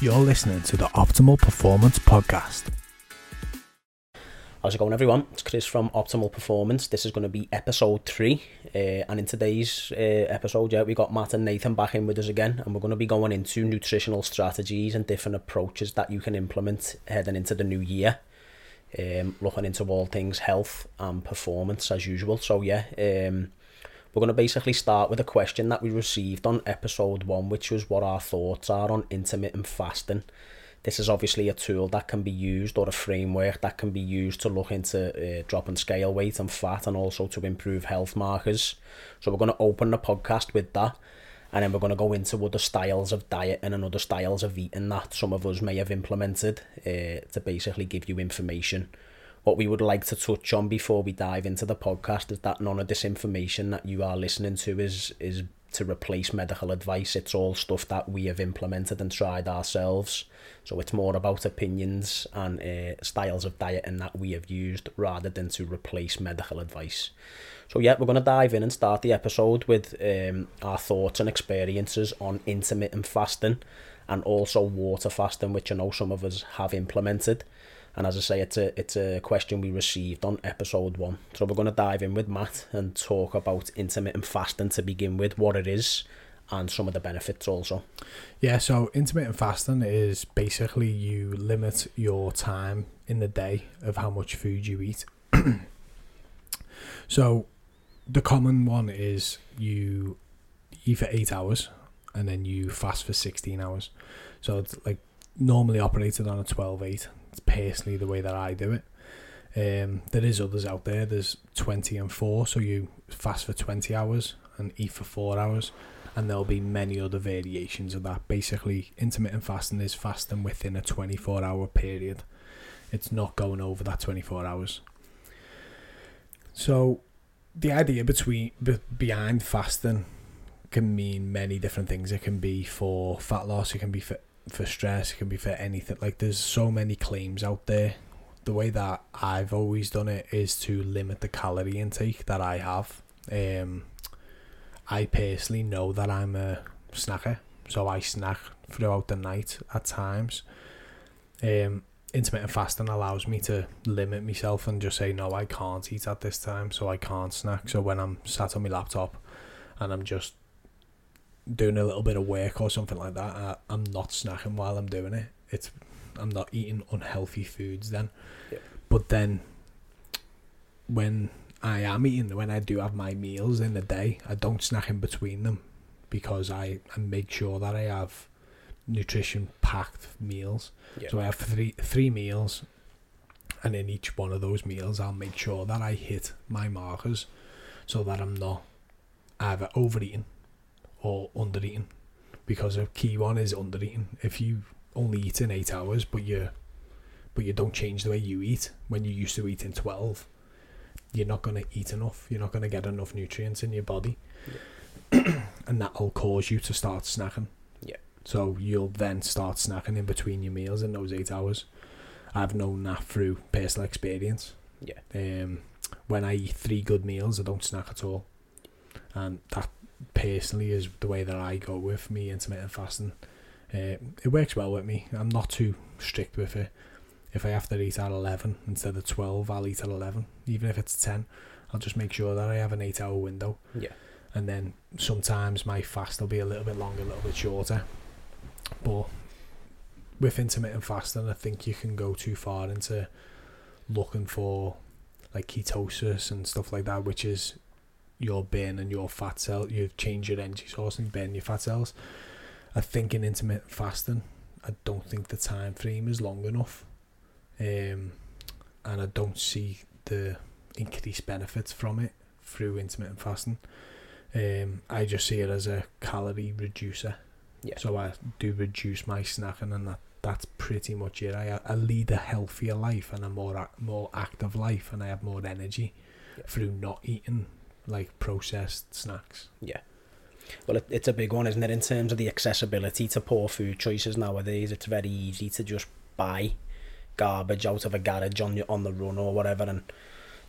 You're listening to the Optimal Performance Podcast. How's it going, everyone? It's Chris from Optimal Performance. This is going to be episode three, uh, and in today's uh, episode, yeah, we got Matt and Nathan back in with us again, and we're going to be going into nutritional strategies and different approaches that you can implement heading into the new year. Um, looking into all things health and performance as usual. So yeah, um, we're going to basically start with a question that we received on episode one, which was what our thoughts are on intermittent fasting. This is obviously a tool that can be used or a framework that can be used to look into uh, dropping scale weight and fat and also to improve health markers. So we're going to open the podcast with that and then we're going to go into other styles of diet and other styles of eating that some of us may have implemented uh, to basically give you information what we would like to touch on before we dive into the podcast is that none of this information that you are listening to is is to replace medical advice. It's all stuff that we have implemented and tried ourselves. So it's more about opinions and uh, styles of diet and that we have used rather than to replace medical advice. So yeah, we're going to dive in and start the episode with um, our thoughts and experiences on intermittent fasting and also water fasting, which I know some of us have implemented. And as I say, it's a it's a question we received on episode one. So we're going to dive in with Matt and talk about intermittent fasting to begin with, what it is, and some of the benefits also. Yeah, so intermittent fasting is basically you limit your time in the day of how much food you eat. so the common one is you eat for eight hours and then you fast for 16 hours. So it's like normally operated on a 12 8 personally the way that I do it. Um, there is others out there. There's 20 and 4, so you fast for 20 hours and eat for 4 hours. And there'll be many other variations of that. Basically, intermittent fasting is fasting within a 24 hour period. It's not going over that 24 hours. So, the idea between behind fasting can mean many different things. It can be for fat loss, it can be for for stress, it can be for anything. Like there's so many claims out there. The way that I've always done it is to limit the calorie intake that I have. Um, I personally know that I'm a snacker, so I snack throughout the night at times. Um, intermittent fasting allows me to limit myself and just say no, I can't eat at this time, so I can't snack. So when I'm sat on my laptop and I'm just doing a little bit of work or something like that, I, I'm not snacking while I'm doing it. It's I'm not eating unhealthy foods then. Yeah. But then when I am eating, when I do have my meals in the day, I don't snack in between them because I, I make sure that I have nutrition packed meals. Yeah. So I have three three meals and in each one of those meals I'll make sure that I hit my markers so that I'm not either overeating or under eating because a key one is under eating. If you only eat in eight hours, but you but you don't change the way you eat when you used to eat in twelve, you're not gonna eat enough. You're not gonna get enough nutrients in your body, yeah. and that'll cause you to start snacking. Yeah. So you'll then start snacking in between your meals in those eight hours. I've known that through personal experience. Yeah. Um, when I eat three good meals, I don't snack at all, and that personally is the way that I go with me intermittent fasting. Uh, it works well with me. I'm not too strict with it. If I have to eat at 11 instead of 12, I'll eat at 11. Even if it's 10, I'll just make sure that I have an 8 hour window. Yeah. And then sometimes my fast will be a little bit longer, a little bit shorter. But with intermittent fasting, I think you can go too far into looking for like ketosis and stuff like that, which is you're burning your fat cell, you've changed your energy source and burn your fat cells. I think in intermittent fasting, I don't think the time frame is long enough, um, and I don't see the increased benefits from it through intermittent fasting. Um, I just see it as a calorie reducer. Yeah. So I do reduce my snacking, and that that's pretty much it. I I lead a healthier life and a more more active life, and I have more energy yeah. through not eating like processed snacks. Yeah. Well, it, it's a big one, isn't it? In terms of the accessibility to poor food choices nowadays, it's very easy to just buy garbage out of a garage on on the run or whatever, and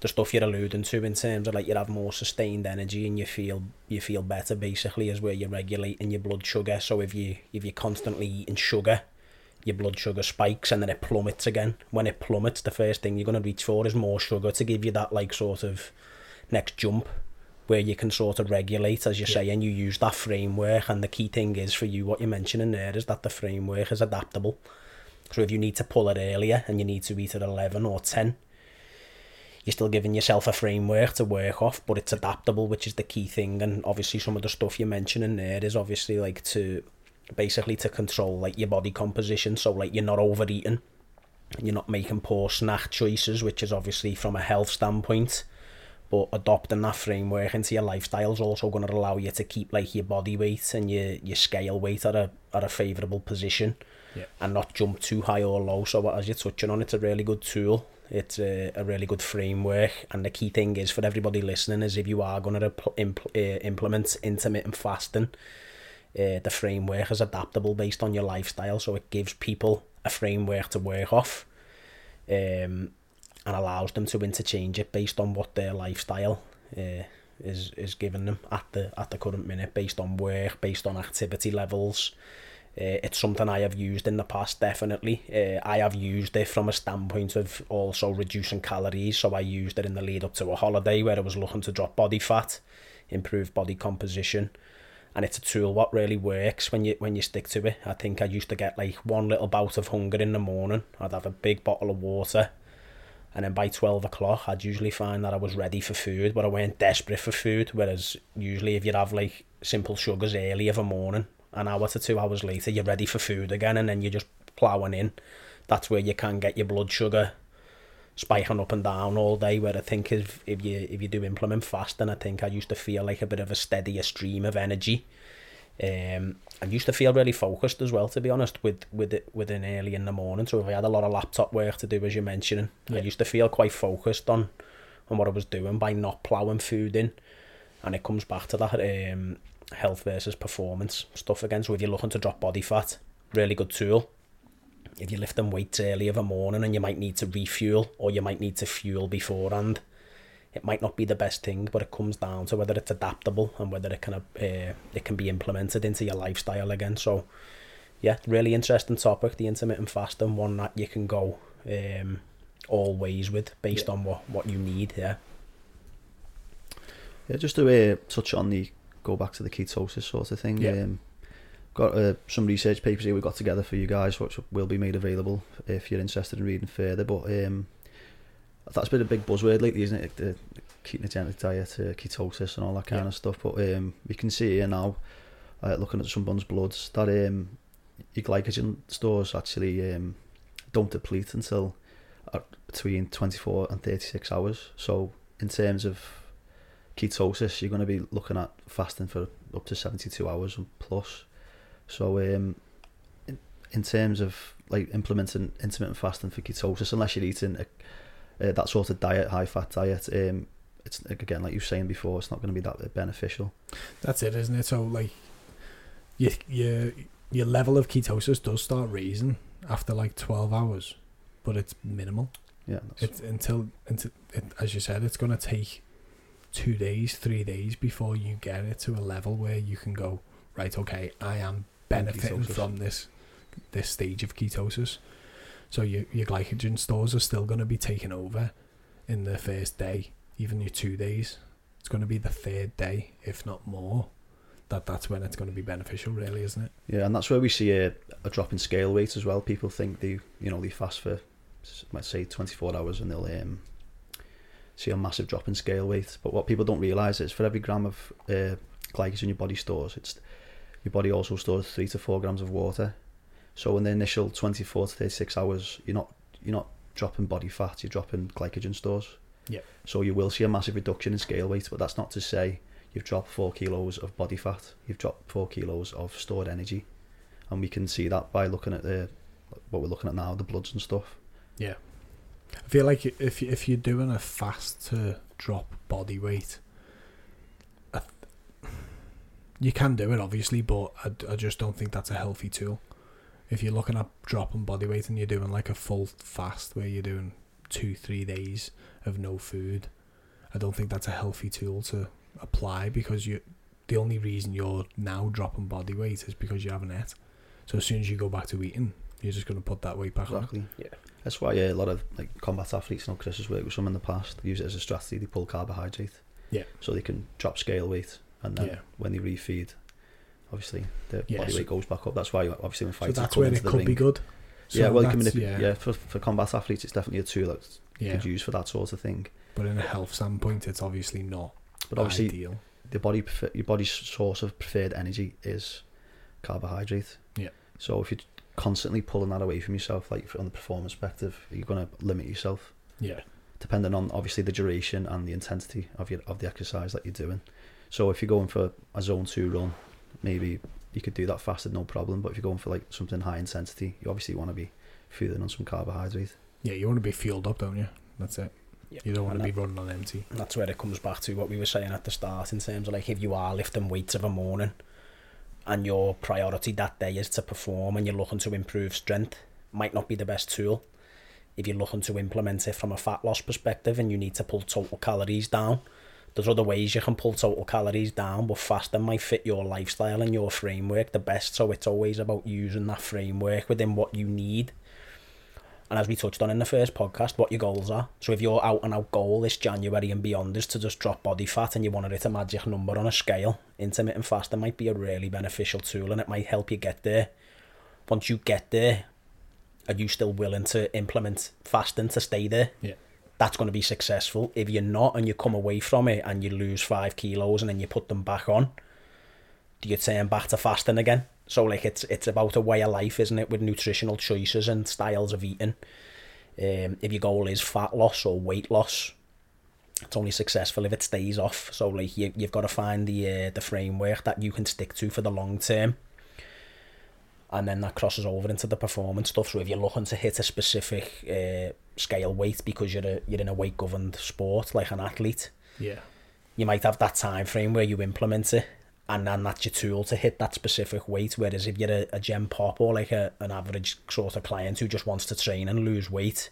the stuff you're alluding to in terms of like you have more sustained energy and you feel you feel better basically is where you're regulating your blood sugar. So if you if you're constantly eating sugar, your blood sugar spikes and then it plummets again. When it plummets, the first thing you're to reach for is more sugar to give you that like sort of next jump where you can sort of regulate, as you're yeah. saying, you use that framework. And the key thing is for you, what you're mentioning there is that the framework is adaptable. So if you need to pull it earlier and you need to eat at 11 or 10, you're still giving yourself a framework to work off, but it's adaptable, which is the key thing. And obviously, some of the stuff you're mentioning there is obviously like to basically to control like your body composition. So like you're not overeating, you're not making poor snack choices, which is obviously from a health standpoint but adopting that framework into your lifestyle is also going to allow you to keep like your body weight and your, your scale weight at a at a favourable position yeah. and not jump too high or low. So as you're touching on it's a really good tool. It's a, a really good framework. And the key thing is for everybody listening is if you are going to impl- uh, implement intermittent fasting uh, the framework is adaptable based on your lifestyle. So it gives people a framework to work off. Um, and allows them to interchange it based on what their lifestyle uh, is is giving them at the at the current minute based on work based on activity levels. Uh, it's something I have used in the past definitely. Uh, I have used it from a standpoint of also reducing calories so I used it in the lead up to a holiday where I was looking to drop body fat improve body composition. And it's a tool what really works when you when you stick to it. I think I used to get like one little bout of hunger in the morning. I'd have a big bottle of water and then by 12 o'clock I'd usually find that I was ready for food but I weren't desperate for food whereas usually if you'd have like simple sugars early of a morning an hour to two hours later you're ready for food again and then you're just ploughing in. That's where you can get your blood sugar spiking up and down all day where I think if, if you if you do implement fasting I think I used to feel like a bit of a steadier stream of energy um, I used to feel really focused as well, to be honest, with with it within early in the morning. So if I had a lot of laptop work to do, as you're mentioning, yeah. I used to feel quite focused on on what I was doing by not ploughing food in, and it comes back to that um, health versus performance stuff again. So if you're looking to drop body fat, really good tool. If you're lifting weights early of a morning and you might need to refuel or you might need to fuel beforehand, it might not be the best thing, but it comes down to whether it's adaptable and whether it can uh, it can be implemented into your lifestyle again. So, yeah, really interesting topic, the intermittent fasting, one that you can go um, all ways with based yeah. on what, what you need. Yeah. Yeah, just to uh, touch on the go back to the ketosis sort of thing. Yeah. Um, got uh, some research papers here we got together for you guys, which will be made available if you're interested in reading further. But um, that's been a big buzzword lately, isn't it? The ketogenic diet, uh, ketosis, and all that kind yeah. of stuff. But um, we can see here now, uh, looking at someone's bloods, that um, your glycogen stores actually um, don't deplete until uh, between 24 and 36 hours. So, in terms of ketosis, you're going to be looking at fasting for up to 72 hours and plus. So, um, in, in terms of like implementing intermittent fasting for ketosis, unless you're eating a uh, that sort of diet, high fat diet, um, it's again like you were saying before, it's not going to be that beneficial. That's it, isn't it? So like, your your your level of ketosis does start raising after like twelve hours, but it's minimal. Yeah, it's until until it, as you said, it's going to take two days, three days before you get it to a level where you can go right. Okay, I am benefiting from this this stage of ketosis. So your your glycogen stores are still going to be taken over in the first day, even your two days. It's going to be the third day, if not more. That that's when it's going to be beneficial, really, isn't it? Yeah, and that's where we see a, a drop in scale weight as well. People think they you know they fast for let's say 24 hours and they'll um, see a massive drop in scale weight. But what people don't realise is for every gram of uh, glycogen your body stores, it's your body also stores three to four grams of water. So in the initial 24 to 36 hours, you're not you're not dropping body fat, you're dropping glycogen stores. Yeah. So you will see a massive reduction in scale weight, but that's not to say you've dropped four kilos of body fat. You've dropped four kilos of stored energy, and we can see that by looking at the what we're looking at now, the bloods and stuff. Yeah. I feel like if if you're doing a fast to drop body weight, you can do it obviously, but I, I just don't think that's a healthy tool if you're looking at dropping body weight and you're doing like a full fast where you're doing two, three days of no food, I don't think that's a healthy tool to apply because you the only reason you're now dropping body weight is because you haven't ate. So as soon as you go back to eating, You're just going to put that weight back on. Exactly. Yeah. That's why yeah, a lot of like combat athletes, you know, Chris has worked with some in the past, use it as a strategy, they pull carbohydrate. Yeah. So they can drop scale weight and then Yeah. when they refeed, obviously the Yeah, body so- weight goes back up. That's why obviously when So fighters that's come where into it the could ring, be good. yeah, well, you can manip- yeah, yeah, for, for combat athletes, it's definitely a tool that you yeah. could use for that sort of thing. But in a health standpoint, it's obviously not But obviously, ideal. the body prefer- your body's source of preferred energy is carbohydrate. Yeah. So if you're constantly pulling that away from yourself, like on the performance perspective, you're going to limit yourself, Yeah, depending on obviously the duration and the intensity of your of the exercise that you're doing. So if you're going for a zone two run, maybe you could do that fasted, no problem. But if you're going for like something high intensity, you obviously want to be fueling on some carbohydrate. yeah. You want to be fueled up, don't you? That's it. Yeah. You don't want And to be running on empty. That's where it comes back to what we were saying at the start in terms of like if you are lifting weights of a morning and your priority that day is to perform and you're looking to improve strength, might not be the best tool. If you're looking to implement it from a fat loss perspective and you need to pull total calories down, there's other ways you can pull total calories down, but fasting might fit your lifestyle and your framework the best. So it's always about using that framework within what you need. And as we touched on in the first podcast, what your goals are. So if your out and out goal this January and beyond is to just drop body fat and you want to hit a magic number on a scale, intermittent fasting might be a really beneficial tool and it might help you get there. Once you get there, are you still willing to implement fasting to stay there? Yeah. That's going to be successful. If you're not and you come away from it and you lose five kilos and then you put them back on, do you turn back to fasting again? So like it's it's about a way of life, isn't it, with nutritional choices and styles of eating. Um, if your goal is fat loss or weight loss, it's only successful if it stays off. So like you you've got to find the uh, the framework that you can stick to for the long term. And then that crosses over into the performance stuff. So if you're looking to hit a specific uh, scale weight because you're a, you're in a weight governed sport like an athlete, Yeah, you might have that time frame where you implement it and then that's your tool to hit that specific weight. Whereas if you're a, a gem pop or like a, an average sort of client who just wants to train and lose weight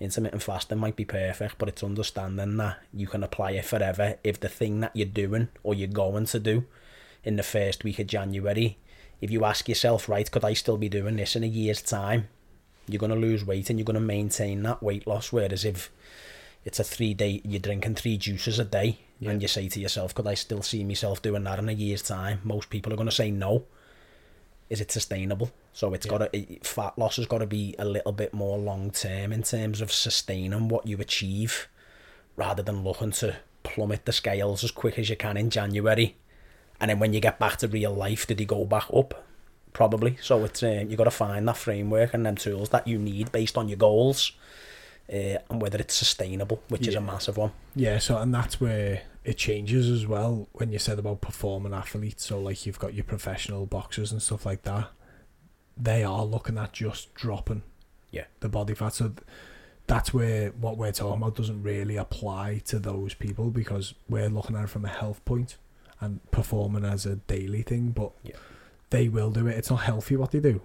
intermittent fasting might be perfect but it's understanding that you can apply it forever. If the thing that you're doing or you're going to do in the first week of January if you ask yourself right could I still be doing this in a year's time you're going to lose weight and you're going to maintain that weight loss whereas if it's a three day you're drinking three juices a day Yeah. and you say to yourself could i still see myself doing that in a year's time? Most people are going to say no. Is it sustainable? So it's Yeah. got to fat loss has got to be a little bit more long term in terms of sustaining what you achieve rather than looking to plummet the scales as quick as you can in january. And then when you get back to real life did he go back up probably so it's um, you got to find that framework and then tools that you need based on your goals uh, and whether it's sustainable which is a massive one yeah. So and that's where it changes as well when you said about performing athletes. So like you've got your professional boxers and stuff like that. They are looking at just dropping, Yeah. the body fat. So th- that's where what we're talking about doesn't really apply to those people because we're looking at it from a health point and performing as a daily thing. But Yeah. They will do it. It's not healthy what they do.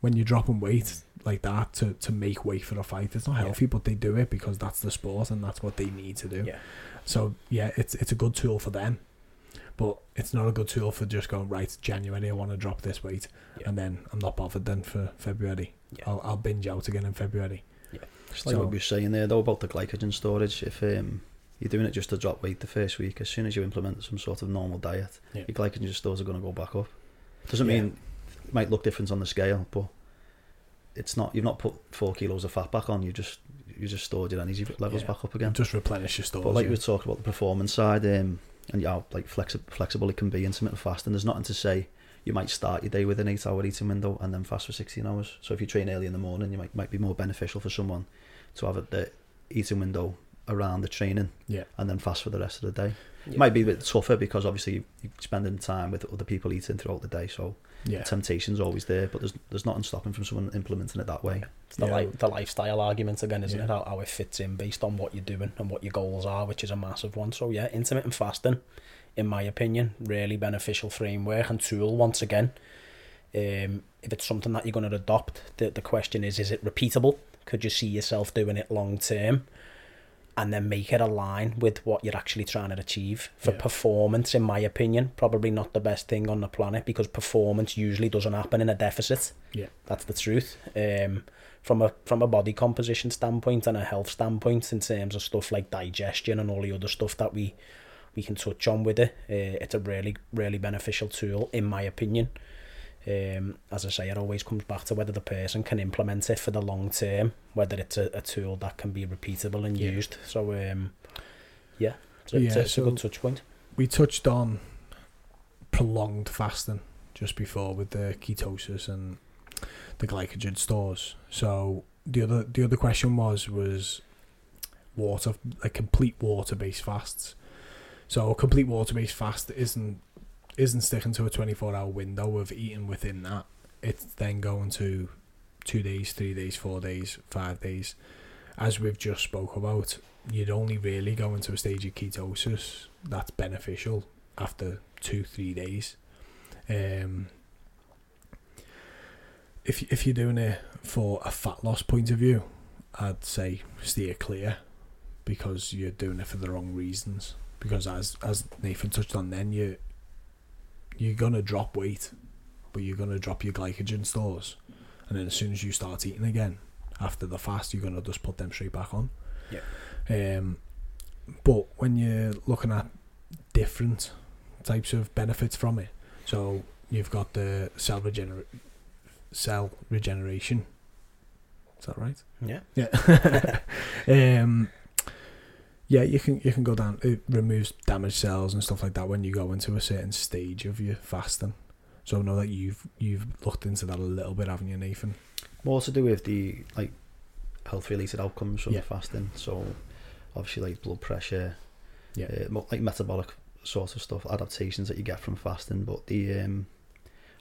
When you're dropping weight like that to, to make weight for a fight, it's not Yeah. healthy, but they do it because that's the sport and that's what they need to do. Yeah. So yeah, it's it's a good tool for them, but it's not a good tool for just going right. January, I want to drop this weight, Yeah. and then I'm not bothered. Then for February, Yeah. I'll I'll binge out again in February. Yeah. It's like So- what we were saying there though about the glycogen storage. If um, you're doing it just to drop weight the first week, as soon as you implement some sort of normal diet, Yeah. your glycogen stores are going to go back up. Doesn't Yeah. mean it might look different on the scale, but it's not. You've not put four kilos of fat back on. You just you just stored your energy levels Yeah. back up again. Just replenish your stores. But like yeah. we were talking about the performance side, um, and how like flexi- flexible it can be intermittent fasting. There's nothing to say you might start your day with an eight-hour eating window and then fast for 16 hours. So if you train early in the morning, you might might be more beneficial for someone to have a, the eating window around the training Yeah. and then fast for the rest of the day. Yeah. It might be a bit tougher because obviously you're spending time with other people eating throughout the day, so yeah. the temptation's always there. But there's there's nothing stopping from someone implementing it that way. It's the, Yeah. li- the lifestyle argument again, isn't Yeah. it? How, how it fits in based on what you're doing and what your goals are, which is a massive one. So yeah, intermittent fasting, in my opinion, really beneficial framework and tool once again. Um, if it's something that you're going to adopt, the, the question is, is it repeatable? Could you see yourself doing it long term? And then make it align with what you're actually trying to achieve. For Yeah. performance, in my opinion, probably not the best thing on the planet because performance usually doesn't happen in a deficit. Yeah. That's the truth. Um, from a from a body composition standpoint and a health standpoint, in terms of stuff like digestion and all the other stuff that we we can touch on with it, uh, it's a really really beneficial tool, in my opinion. Um, as I say, it always comes back to whether the person can implement it for the long term, whether it's a, a tool that can be repeatable and Yeah. used. So, um, yeah, it's, a, it's, Yeah, a, it's a good so- touch point. we touched on prolonged fasting just before with the ketosis and the glycogen stores. So the other the other question was was water like complete water based fasts. So a complete water based fast isn't isn't sticking to a twenty four hour window of eating within that. It's then going to two days, three days, four days, five days. As we've just spoke about, you'd only really go into a stage of ketosis that's beneficial after two, three days. Um, if if you're doing it for a fat loss point of view, I'd say steer clear because you're doing it for the wrong reasons. Because as as Nathan touched on, then you you're gonna drop weight, but you're gonna drop your glycogen stores, and then as soon as you start eating again after the fast, you're gonna just put them straight back on. Yeah. Um, but when you're looking at different types of benefits from it, so you've got the cell regener- cell regeneration. Is that right? Yeah. Yeah. um, yeah, you can you can go down. It removes damaged cells and stuff like that when you go into a certain stage of your fasting. So I know that you've you've looked into that a little bit, haven't you, Nathan? More to do with the like health related outcomes from Yeah. the fasting. So obviously like blood pressure, Yeah. uh, like metabolic sort of stuff, adaptations that you get from fasting. But the um,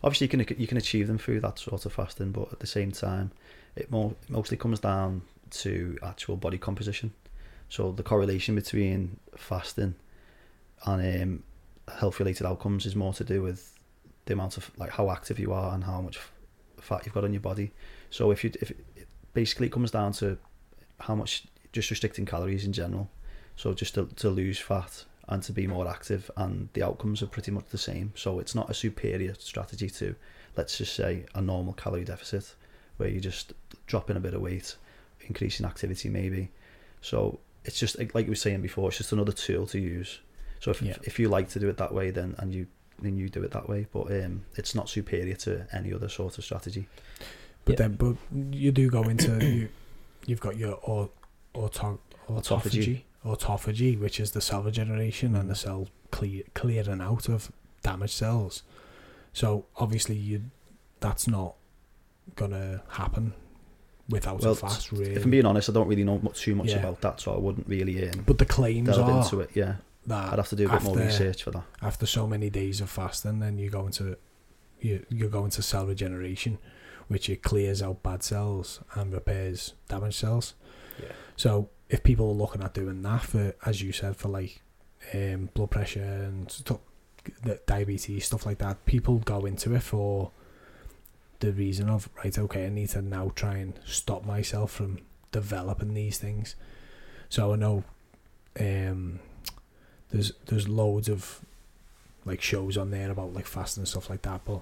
obviously you can you can achieve them through that sort of fasting, but at the same time, it more mostly comes down to actual body composition. So the correlation between fasting and um, health related outcomes is more to do with the amount of like how active you are and how much fat you've got on your body. So if you if it basically it comes down to how much just restricting calories in general. So just to, to lose fat and to be more active and the outcomes are pretty much the same. So it's not a superior strategy to let's just say a normal calorie deficit where you're just dropping a bit of weight, increasing activity maybe. So it's just like you were saying before, it's just another tool to use. So if Yeah. if you like to do it that way then and you then you do it that way. But um it's not superior to any other sort of strategy. But Yeah. then, but you do go into you. You've got your au- auto, autophagy, autophagy, which is the cell regeneration and the cell clear, clearing out of damaged cells. So obviously, you that's not gonna happen without Well, a fast. Really, If I'm being honest, I don't really know much, too much Yeah. about that, so I wouldn't really um, but the claims delve are into it. Yeah, that I'd have to do a bit more research for that. after so many days of fasting, then you go into you you go into cell regeneration, which it clears out bad cells and repairs damaged cells. Yeah. So if people are looking at doing that for, as you said, for like um, blood pressure and stuff, the diabetes stuff like that, people go into it for the reason of right, okay, I need to now try and stop myself from developing these things. So I know um, there's there's loads of like shows on there about like fasting and stuff like that, but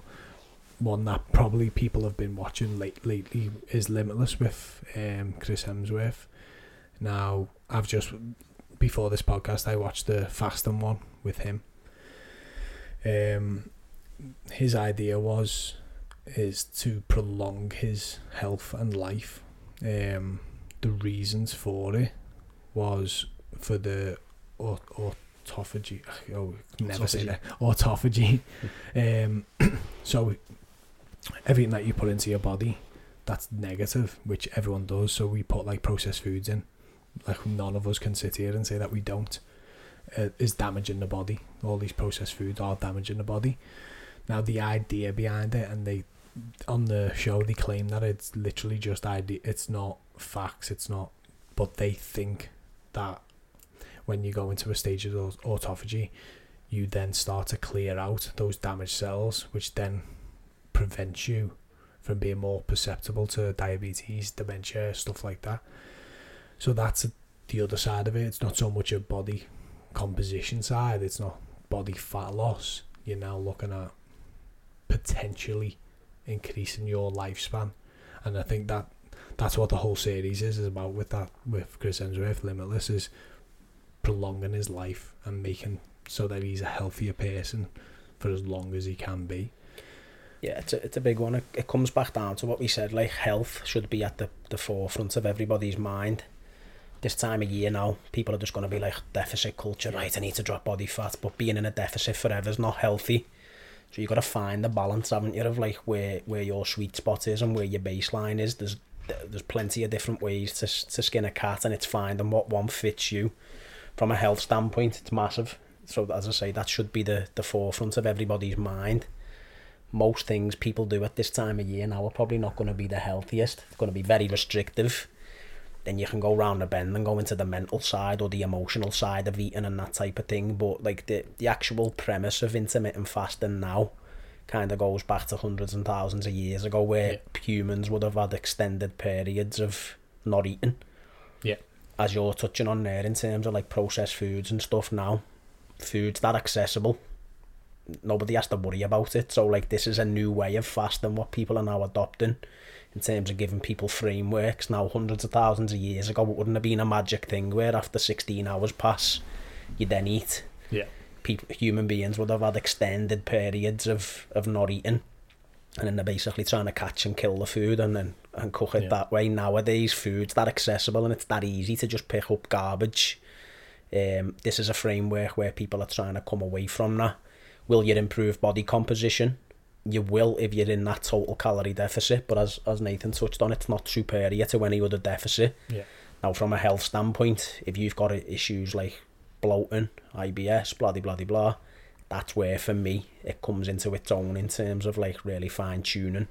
one that probably people have been watching late lately is Limitless with um, Chris Hemsworth. Now I've just before this podcast I watched the fasting one with him. Um, his idea was is to prolong his health and life. Um, the reasons for it was for the aut- autophagy. Oh, never say that. Autophagy. um, so everything that you put into your body, that's negative, which everyone does. So we put like processed foods in. Like none of us can sit here and say that we don't. Uh, is damaging the body. All these processed foods are damaging the body. Now the idea behind it, and they on the show they claim that it's literally just idea. It's not facts. It's not. But they think that when you go into a stage of autophagy, you then start to clear out those damaged cells, which then prevents you from being more perceptible to diabetes, dementia, stuff like that. So that's the other side of it. It's not so much a body composition side. It's not body fat loss. You're now looking at potentially increasing your lifespan, and I think that that's what the whole series is, is about with that with Chris Hemsworth Limitless is prolonging his life and making so that he's a healthier person for as long as he can be. Yeah, it's a, it's a big one. It, it comes back down to what we said, like health should be at the, the forefront of everybody's mind. This time of year now, people are just going to be like deficit culture, right? I need to drop body fat, but being in a deficit forever is not healthy. So you've got to find the balance, haven't you, of like where, where your sweet spot is and where your baseline is. There's there's plenty of different ways to to skin a cat, and it's finding what one fits you. From a health standpoint, it's massive. So as I say, that should be the the forefront of everybody's mind. Most things people do at this time of year now are probably not going to be the healthiest. It's going to be very restrictive. Then you can go round the bend and go into the mental side or the emotional side of eating and that type of thing. But like the the actual premise of intermittent fasting now kind of goes back to hundreds and thousands of years ago where yeah. humans would have had extended periods of not eating. Yeah. As you're touching on there in terms of like processed foods and stuff now, foods that accessible. Nobody has to worry about it. So like this is a new way of fasting what people are now adopting in terms of giving people frameworks. Now hundreds of thousands of years ago it wouldn't have been a magic thing where after sixteen hours pass you then eat. Yeah people, human beings would have had extended periods of, of not eating and then they're basically trying to catch and kill the food and then and cook it yeah. that way. Nowadays, food's that accessible and it's that easy to just pick up garbage. Um, this is a framework where people are trying to come away from that. Will you improve body composition? You will if you're in that total calorie deficit, but as as Nathan touched on, it's not superior to any other deficit. Yeah. Now, from a health standpoint, if you've got issues like bloating, IBS, blah, blah, blah, blah. That's where, for me, it comes into its own in terms of like really fine tuning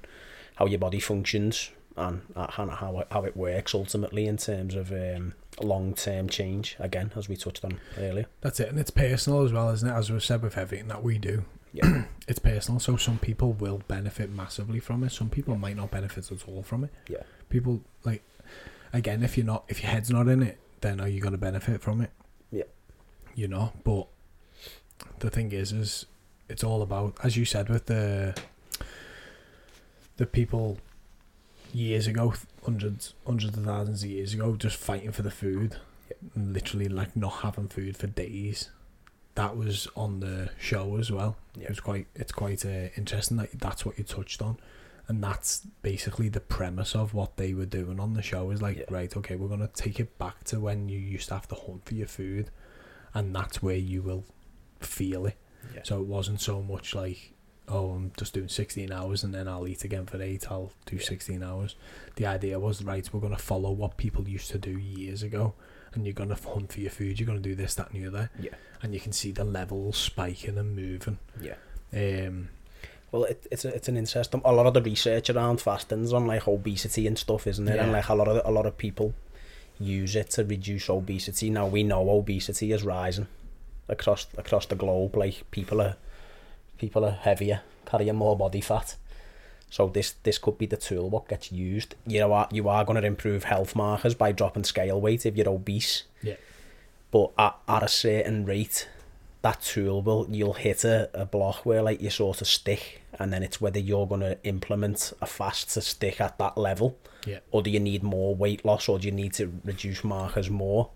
how your body functions and how, how it works ultimately in terms of um, long term change, again, as we touched on earlier. That's it. And it's personal as well, isn't it? As we've said with everything that we do. Yeah. it's personal. So some people will benefit massively from it. Some people might not benefit at all from it. Yeah. People, like, again, if you're not, if your head's not in it, then are you going to benefit from it? Yeah. You know. But the thing is, is it's all about, as you said, with the the people years ago, hundreds, hundreds of thousands of years ago, just fighting for the food, and literally like not having food for days. That was on the show as well. It was quite, it's quite uh, interesting that that's what you touched on, and that's basically the premise of what they were doing on the show. Is like, right, okay, we're gonna take it back to when you used to have to hunt for your food and that's where you will feel it. Yeah. So it wasn't so much like, oh, I'm just doing 16 hours and then I'll eat again for eight, I'll do yeah. 16 hours. The idea was, right, we're going to follow what people used to do years ago and you're going to hunt for your food, you're going to do this, that, and the other. Yeah. And you can see the levels spiking and moving. Yeah. Um, well, it, it's a, it's an interesting. A lot of the research around fasting's on like obesity and stuff, isn't it? Yeah. And like a lot of a lot of people use it to reduce obesity. Now we know obesity is rising across across the globe. Like people are people are heavier, carrying more body fat. So this this could be the tool what gets used. You know what you are going to improve health markers by dropping scale weight if you're obese. Yeah. But at, at a certain rate, that tool will you'll hit a, a block where like you sort of stick and then it's whether you're going to implement a fast to stick at that level yeah. or do you need more weight loss or do you need to reduce markers more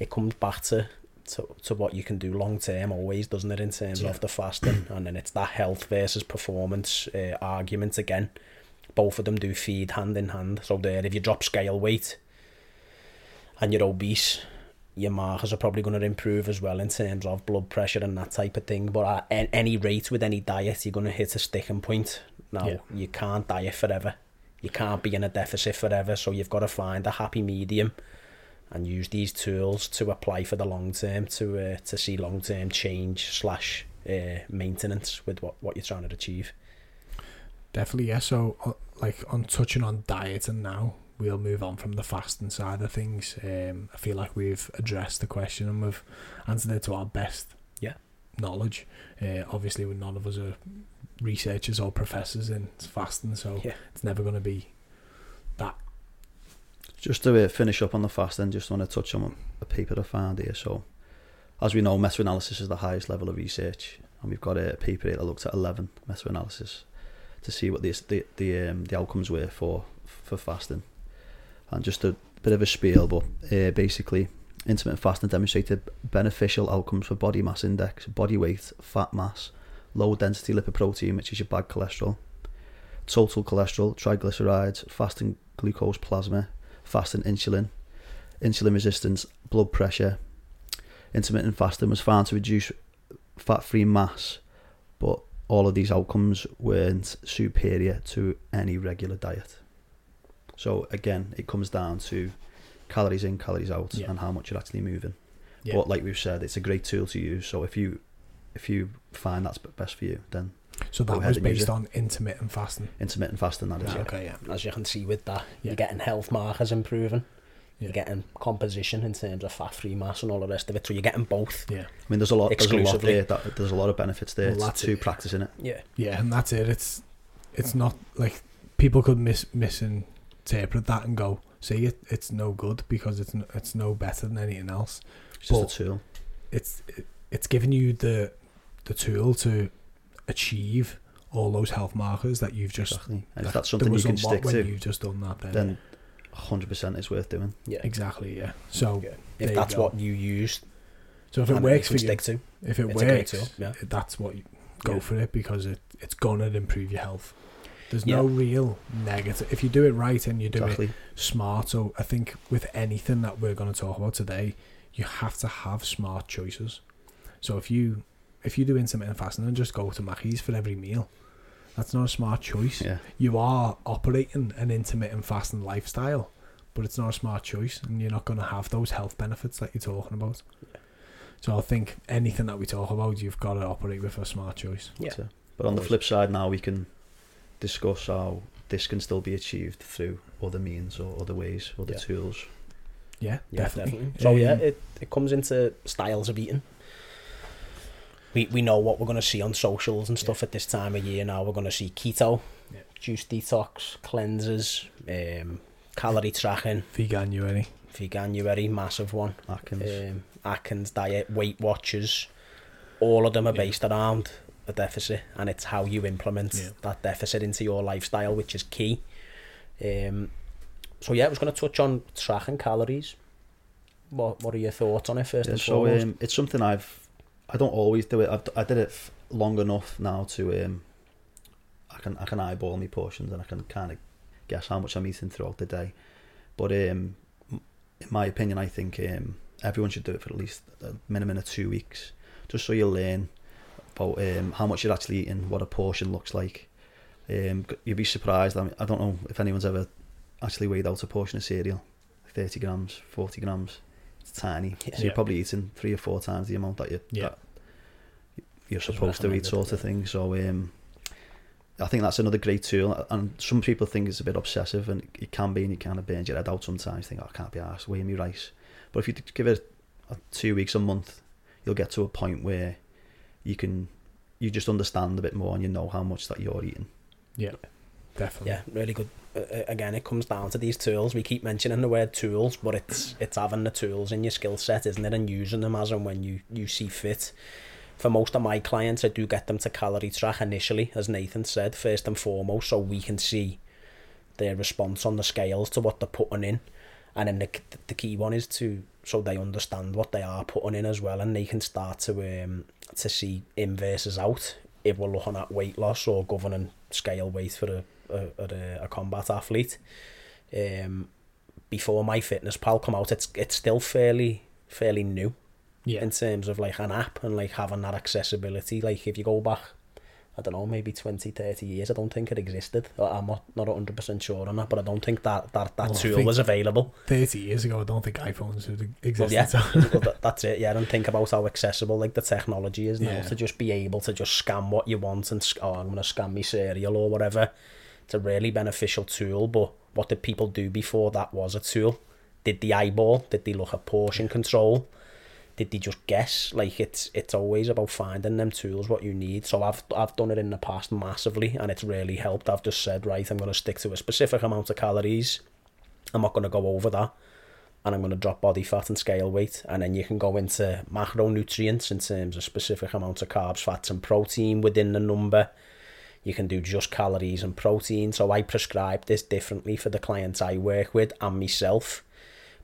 it comes back to to, to what you can do long term always doesn't it in terms yeah. of the fasting and then it's that health versus performance uh, argument again both of them do feed hand in hand so there if you drop scale weight and you're obese your markers are probably going to improve as well in terms of blood pressure and that type of thing. But at any rate, with any diet, you're going to hit a sticking point. Now, yeah. you can't diet forever. You can't be in a deficit forever. So you've got to find a happy medium and use these tools to apply for the long term to uh, to see long term change slash uh, maintenance with what, what you're trying to achieve. Definitely, yeah. So, uh, like on touching on diet and now, we'll move on from the fasting side of things. Um, I feel like we've addressed the question and we've answered it to our best yeah knowledge. Uh, obviously, none of us are researchers or professors in fasting, so yeah. it's never going to be that Just to uh, finish up on the fasting, just want to touch on a paper I found here. So, as we know, meta-analysis is the highest level of research, and we've got a paper here that looked at 11 meta-analysis to see what the the the, um, the outcomes were for for fasting. And just a bit of a spiel, but uh, basically, intermittent fasting demonstrated beneficial outcomes for body mass index, body weight, fat mass, low density lipoprotein, which is your bad cholesterol, total cholesterol, triglycerides, fasting glucose plasma, fasting insulin, insulin resistance, blood pressure. Intermittent fasting was found to reduce fat free mass, but all of these outcomes weren't superior to any regular diet. So again, it comes down to calories in, calories out, Yeah. and how much you're actually moving. Yeah. But like we've said, it's a great tool to use. So if you if you find that's best for you, then So that was based on intermittent fasting. intermittent fasting that is. Yeah. okay, yeah. As you can see with that, Yeah. you're getting health markers improving. Yeah. You're getting composition in terms of fat-free mass and all the rest of it. So you're getting both. Yeah. I mean, there's a lot. There's a lot there. That, there's a lot of benefits there Well, to, that's to it. practicing it. Yeah. Yeah, and that's it. It's it's not like people could mis misinterpret that and go, "See, it it's no good because it's no, it's no better than anything else." It's just But- a tool. It's it, it's giving you the the tool to achieve all those health markers that you've just. Exactly. And that if that's something you can stick to, you've just done that. Then, then 100% is worth doing. Yeah. exactly, yeah. So Yeah. If that's go. what you use, so if it works you for you, stick to, if it it's works, tool. Yeah. that's what you go Yeah. for it because it it's gonna improve your health. There's Yeah. no real negative if you do it right and you do it smart. So I think with anything that we're going to talk about today, you have to have smart choices. So if you if you do intermittent fasting and just go to Mackey's for every meal, that's not a smart choice. Yeah. You are operating an intermittent fasting lifestyle, but it's not a smart choice, and you're not going to have those health benefits that you're talking about. So I think anything that we talk about, you've got to operate with a smart choice. Yeah. But on the flip side, now we can discuss how this can still be achieved through other means or other ways, other Yeah. tools. Yeah, Yeah, definitely. definitely. So yeah, Um, it, it comes into styles of eating. We we know what we're going to see on socials and stuff at this time of year now. We're going to see keto, Yeah. juice detox, cleansers, um, calorie tracking, veganuary. veganuary, massive one, Atkins. um, Atkins diet, Weight Watchers. All of them are Yeah. based around a deficit, and it's how you implement Yeah. that deficit into your lifestyle, which is key. Um, so yeah, I was going to touch on tracking calories. What What are your thoughts on it first Yeah, and so um, it's something I've I don't always do it. I've, I did it long enough now to um, I can I can eyeball my portions and I can kind of guess how much I'm eating throughout the day. But um, in my opinion, I think um, everyone should do it for at least a minimum of two weeks, just so you learn about um, how much you're actually eating, what a portion looks like. Um, you'd be surprised. I, mean, I don't know if anyone's ever actually weighed out a portion of cereal, thirty grams, forty grams. It's tiny, Yeah. so you're probably eating three or four times the amount that you Yeah. that you're supposed to eat, sort of yeah. thing. So um, I think that's another great tool. And some people think it's a bit obsessive, and it can be, and it kind of burns your head out sometimes. Think, oh, I can't be asked weighing me rice. But if you give it a, two weeks, a month, you'll get to a point where you can you just understand a bit more, and you know how much that you're eating. Yeah, definitely. yeah, really good. Again, it comes down to these tools. We keep mentioning the word tools, but it's it's having the tools in your skill set, isn't it, and using them as and when you you see fit. For most of my clients, I do get them to calorie track initially, as Nathan said, first and foremost, so we can see their response on the scales to what they're putting in, and then the the key one is to so they understand what they are putting in as well, and they can start to um to see in versus out if we're looking at weight loss or governing scale weight for a a, a, a combat athlete. Um, before MyFitnessPal come out, it's it's still fairly fairly new Yeah, in terms of like an app and like having that accessibility. Like if you go back, I don't know, maybe 20, 30 years, I don't think it existed. I'm not not hundred percent sure on that, but I don't think that that, that Well, tool was available. thirty years ago, I don't think iPhones would Well, exist. yeah, that, that's it. Yeah, and think about how accessible like the technology is now Yeah. to just be able to just scan what you want and oh, I'm gonna scan me cereal or whatever. It's a really beneficial tool. But what did people do before that was a tool? Did they eyeball? Did they look at portion control? Did they just guess? Like it's it's always about finding them tools what you need. So I've I've done it in the past massively, and it's really helped. I've just said right, I'm gonna stick to a specific amount of calories I'm not going to go over that. And I'm going to drop body fat and scale weight. And then you can go into macronutrients in terms of specific amounts of carbs, fats, and protein within the number. You can do just calories and protein. So I prescribe this differently for the clients I work with and myself.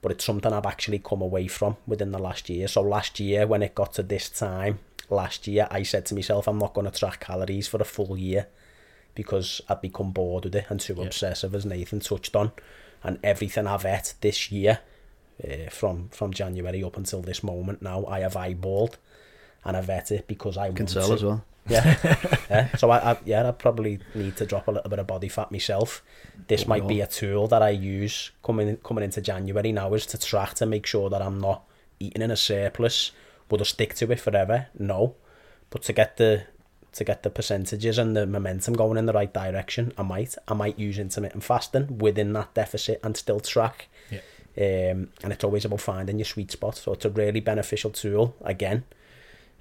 But it's something I've actually come away from within the last year. So last year, when it got to this time, last year, I said to myself, I'm not going to track calories for a full year because I'd become bored with it and too Yeah. obsessive, as Nathan touched on. And everything I've ate this year, uh, from from January up until this moment now, I have eyeballed and I've ate it because I You can want tell to. as well. Yeah, yeah. So I, I, yeah, I probably need to drop a little bit of body fat myself. This But might we be a tool that I use coming coming into January now is to track to make sure that I'm not eating in a surplus. Would I stick to it forever? No, but to get the to get the percentages and the momentum going in the right direction, I might. I might use intermittent fasting within that deficit and still track. Yeah. Um, and it's always about finding your sweet spot. So it's a really beneficial tool. Again,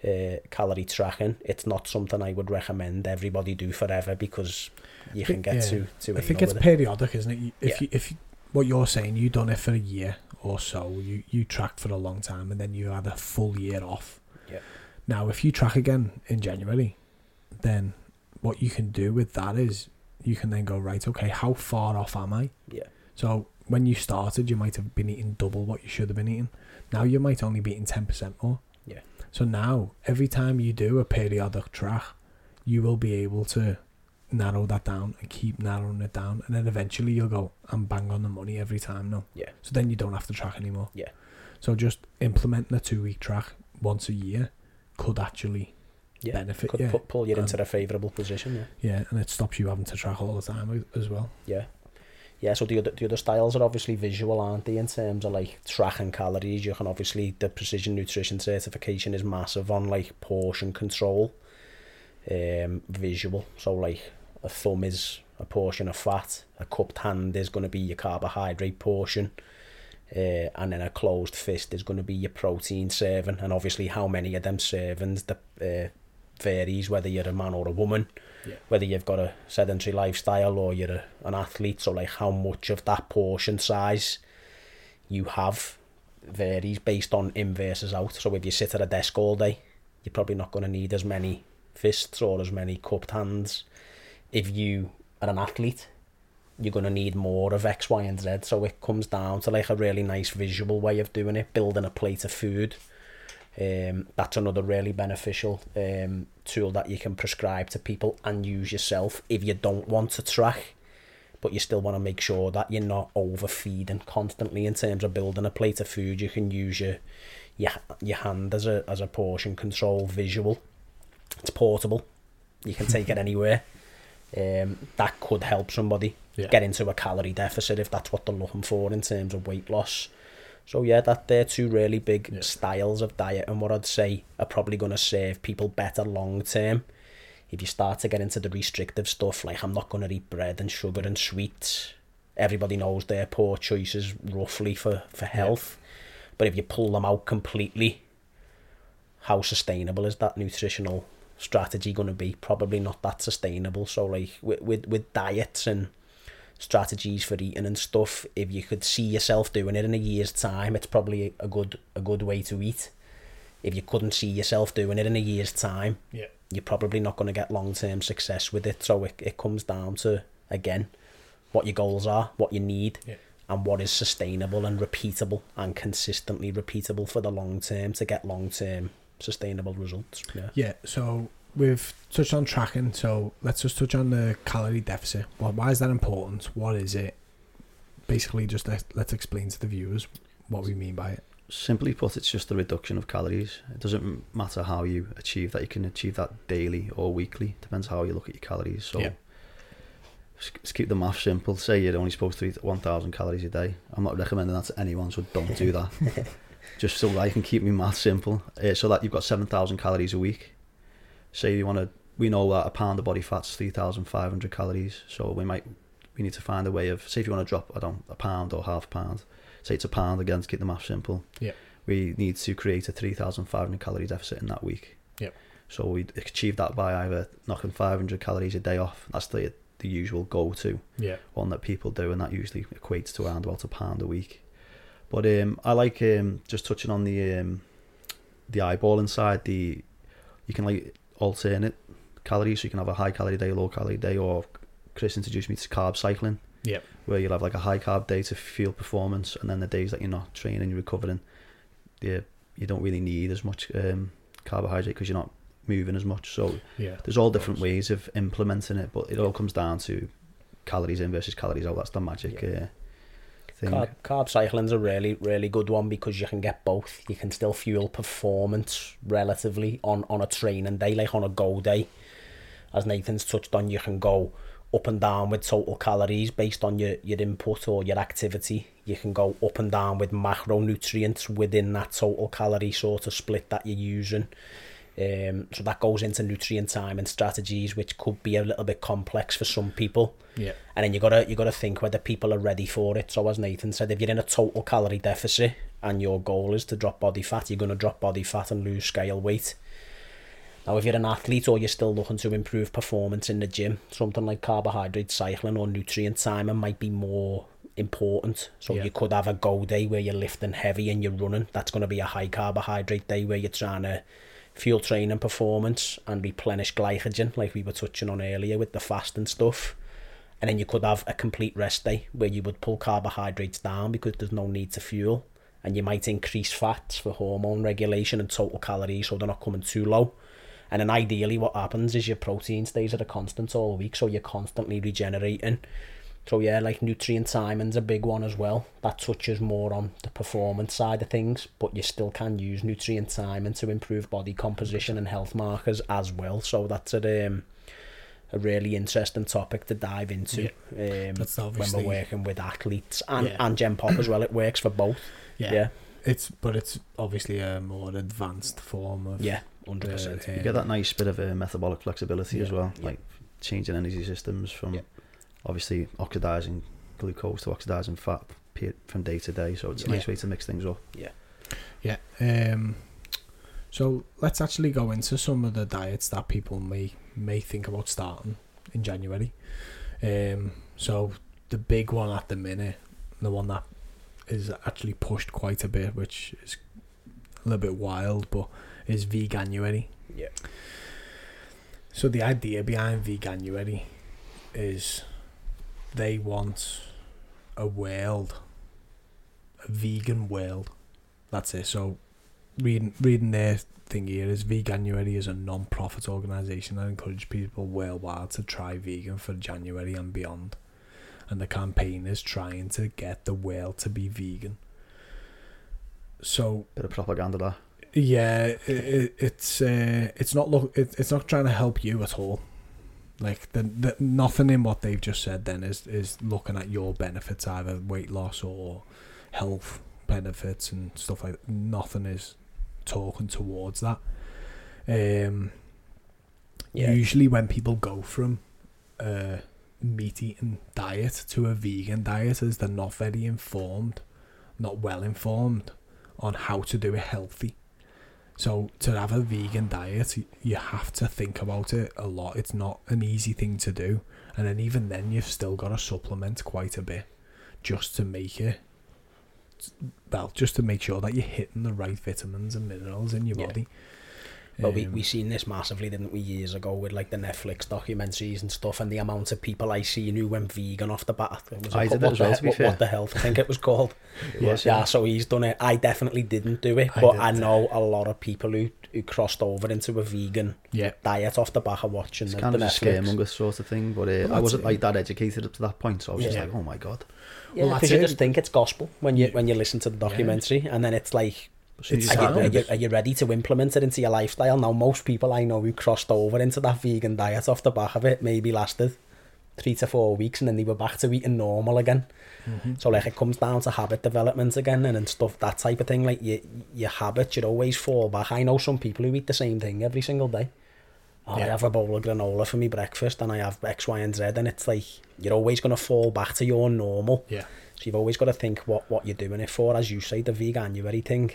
uh, calorie tracking. It's not something I would recommend everybody do forever because you can get yeah. too too. I think it's it. periodic, isn't it? If Yeah. you, if you, what you're saying—you've done it for a year or so, you you track for a long time, and then you had a full year off. Yeah. Now, if you track again in January, then what you can do with that is you can then go right. Okay, how far off am I? Yeah. So when you started, you might have been eating double what you should have been eating. Now you might only be eating ten percent more. So now every time you do a periodic track, you will be able to narrow that down and keep narrowing it down, and then eventually you'll go, "I'm bang on the money every time now." Yeah. So then you don't have to track anymore. Yeah. So just implementing a two-week track once a year could actually Yeah. benefit Could you. pu- pull you into a favourable position. Yeah. Yeah, and it stops you having to track all the time as well. Yeah. Yeah, so the other, the other styles are obviously visual, aren't they, in terms of like tracking calories. You can obviously, the precision nutrition certification is massive on like portion control, um, visual. So, like a thumb is a portion of fat, a cupped hand is going to be your carbohydrate portion, uh, and then a closed fist is going to be your protein serving. And obviously, how many of them servings the, uh, varies whether you're a man or a woman Yeah. whether you've got a sedentary lifestyle or you're a, an athlete so like how much of that portion size you have varies based on in versus out so if you sit at a desk all day you're probably not going to need as many fists or as many cupped hands if you are an athlete you're going to need more of X, Y, and Z. So it comes down to like a really nice visual way of doing it, building a plate of food. Um, that's another really beneficial um, tool that you can prescribe to people and use yourself if you don't want to track, but you still want to make sure that you're not overfeeding constantly in terms of building a plate of food. You can use your your, your hand as a as a portion control visual. It's portable. You can take it anywhere. Um, that could help somebody Yeah. get into a calorie deficit if that's what they're looking for in terms of weight loss. So yeah, that they're two really big Yeah. styles of diet, and what I'd say are probably going to serve people better long term. If you start to get into the restrictive stuff, like I'm not going to eat bread and sugar and sweets, everybody knows they're poor choices roughly for for health. But if you pull them out completely, how sustainable is that nutritional strategy going to be? Probably not that sustainable. So like with with, with diets and strategies for eating and stuff, if you could see yourself doing it in a year's time, it's probably a good a good way to eat. If you couldn't see yourself doing it in a year's time, Yeah. you're probably not going to get long term success with it. So it, it comes down to again what your goals are, what you need, Yeah. and what is sustainable and repeatable and consistently repeatable for the long term to get long term sustainable results. Yeah. Yeah, so we've touched on tracking, so let's just touch on the calorie deficit. Well, why is that important? What is it? Basically, just let, let's explain to the viewers what we mean by it. Simply put, it's just the reduction of calories. It doesn't matter how you achieve that. You can achieve that daily or weekly. Depends how you look at your calories. So, Yeah. just keep the math simple. Say you're only supposed to eat 1,000 calories a day. I'm not recommending that to anyone, so don't do that. just so that I can keep my math simple. Uh, so that you've got 7,000 calories a week. Say you want to, we know that a pound of body fat's 3,500 calories. So we might, we need to find a way of, say if you want to drop, I don't, a pound or half a pound. Say it's a pound again to keep the math simple. Yeah. We need to create a 3,500 calorie deficit in that week. Yep. So we achieve that by either knocking 500 calories a day off. That's the the usual go-to Yeah. one that people do, and that usually equates to around about a pound a week. But um, I like um, just touching on the um, the eyeballing side. The you can like alternate calories, so you can have a high calorie day, low calorie day, or Chris introduced me to carb cycling. Yep. Where you'll have like a high carb day to fuel performance, and then the days that you're not training, you're recovering. Yeah, you don't really need as much um, carbohydrate because you're not moving as much. So Yeah. there's all different ways of implementing it, but it all comes down to calories in versus calories out. That's the magic uh, thing. Carb, carb cycling's a really, really good one because you can get both. You can still fuel performance relatively on, on a training day, like on a go day. As Nathan's touched on, you can go up and down with total calories based on your, your input or your activity. You can go up and down with macronutrients within that total calorie sort of split that you're using. Um, so that goes into nutrient time and strategies, which could be a little bit complex for some people. Yeah. And then you gotta you gotta think whether people are ready for it. So as Nathan said, if you're in a total calorie deficit and your goal is to drop body fat, you're gonna drop body fat and lose scale weight. Now, if you're an athlete or you're still looking to improve performance in the gym, something like carbohydrate cycling or nutrient timing might be more important. So Yeah. you could have a go day where you're lifting heavy and you're running. That's going to be a high carbohydrate day where you're trying to fuel training performance and replenish glycogen, like we were touching on earlier with the fasting stuff. And then you could have a complete rest day where you would pull carbohydrates down because there's no need to fuel. And you might increase fats for hormone regulation and total calories so they're not coming too low. And then ideally what happens is your protein stays at a constant all week so you're constantly regenerating. So yeah, like nutrient timing's a big one as well. That touches more on the performance side of things, but you still can use nutrient timing to improve body composition and health markers as well. So that's a um, a really interesting topic to dive into um, That's when we're working with athletes and Yeah. and Gen Pop as well. It works for both. Yeah. Yeah, It's but it's obviously a more advanced form of yeah, hundred percent. uh, You get that nice bit of uh, metabolic flexibility as well, yeah. like changing energy systems from Yeah. Obviously oxidizing glucose to oxidizing fat from day to day. So it's a Yeah. nice way to mix things up. Yeah. Um, so let's actually go into some of the diets that people may may think about starting in January. Um, so the big one at the minute, the one that is actually pushed quite a bit, which is a little bit wild, but is Veganuary. Yeah. So the idea behind Veganuary is they want a world, a vegan world. That's it. So reading reading their thing here is Veganuary is a non-profit organisation that encourages people worldwide to try vegan for January and beyond. And the campaign is trying to get the world to be vegan. So Bit of propaganda there. yeah, it, it, it's uh, it's not look it, it's not trying to help you at all. Like the, the nothing in what they've just said then is is looking at your benefits either weight loss or health benefits and stuff like that. Nothing is talking towards that. Um, Yeah. Usually when people go from a meat eating diet to a vegan diet is they're not very informed, not well informed on how to do it healthy. So to have a vegan diet, you have to think about it a lot. It's not an easy thing to do, and then even then, you've still got to supplement quite a bit just to make it. Well, just to make sure that you're hitting the right vitamins and minerals in your Yeah. body. We, Um, we seen this massively, didn't we, years ago with like the Netflix documentaries and stuff, and the amount of people I seen who went vegan off the bat. It was I did what as the well, he- what, what the health, I think it was called. It Yeah. was, yeah, so he's done it. I definitely didn't do it, I but did. I know a lot of people who who crossed over into a vegan yeah, diet off the back of watching It's the, kind the of a Netflix. scaremonger sort of thing, but uh, I wasn't it. like that educated up to that point, so I was just like, oh my god. Yeah, Well, because you just think it's gospel when you Yeah. when you listen to the documentary, and then it's like, It's are you, are, you, are you ready to implement it into your lifestyle? Now, most people I know who crossed over into that vegan diet off the back of it maybe lasted three to four weeks, and then they were back to eating normal again. Mm-hmm. So like it comes down to habit development again and, and stuff that type of thing. Like your your habits, you'd always fall back. I know some people who eat the same thing every single day. Oh, I have a bowl of granola for me breakfast, and I have X, Y, and Z, and it's like you're always gonna fall back to your normal. yeah, So you've always got to think what what you're doing it for. As you say, the vegan, you're thing.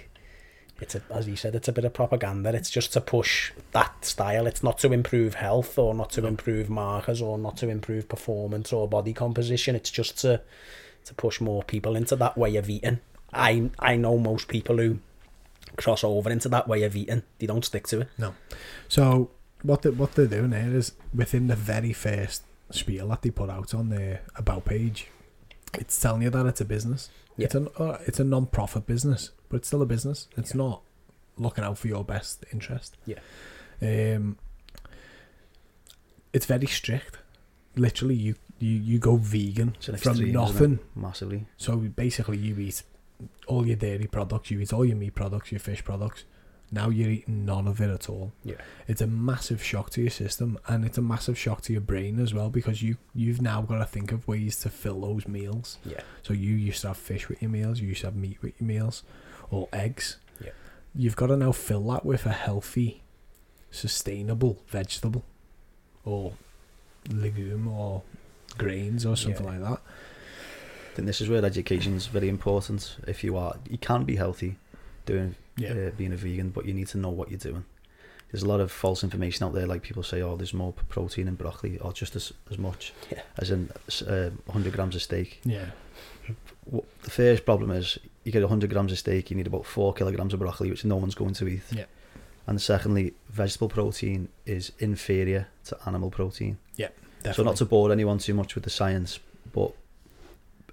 It's a, as you said, it's a bit of propaganda. It's just to push that style. It's not to improve health or not to improve markers or not to improve performance or body composition. It's just to to push more people into that way of eating. I I know most people who cross over into that way of eating. They don't stick to it. No. So what they, what they're doing here is within the very first spiel that they put out on their about page, it's telling you that it's a business. It's an uh, it's a non-profit business, but it's still a business. It's Yeah. not looking out for your best interest. Yeah. Um. It's very strict. Literally, you you, you go vegan from extreme, isn't it? nothing. Massively. So basically, you eat all your dairy products, you eat all your meat products, your fish products. Now you're eating none of it at all. Yeah. It's a massive shock to your system, and it's a massive shock to your brain as well because you you've now got to think of ways to fill those meals. Yeah. So you used to have fish with your meals, you used to have meat with your meals, or eggs. Yeah. You've got to now fill that with a healthy, sustainable vegetable, or legume, or grains, or something Yeah. like that. I think this is where education is very important. If you are, you can be healthy doing uh, being a vegan, but you need to know what you're doing. There's a lot of false information out there, like people say, "Oh, there's more protein in broccoli, or just as as much Yeah. as in uh, 100 grams of steak." yeah. The first problem is you get 100 grams of steak, you need about four kilograms of broccoli, which no one's going to eat. Yeah. And secondly, vegetable protein is inferior to animal protein. Definitely. So not to bore anyone too much with the science, but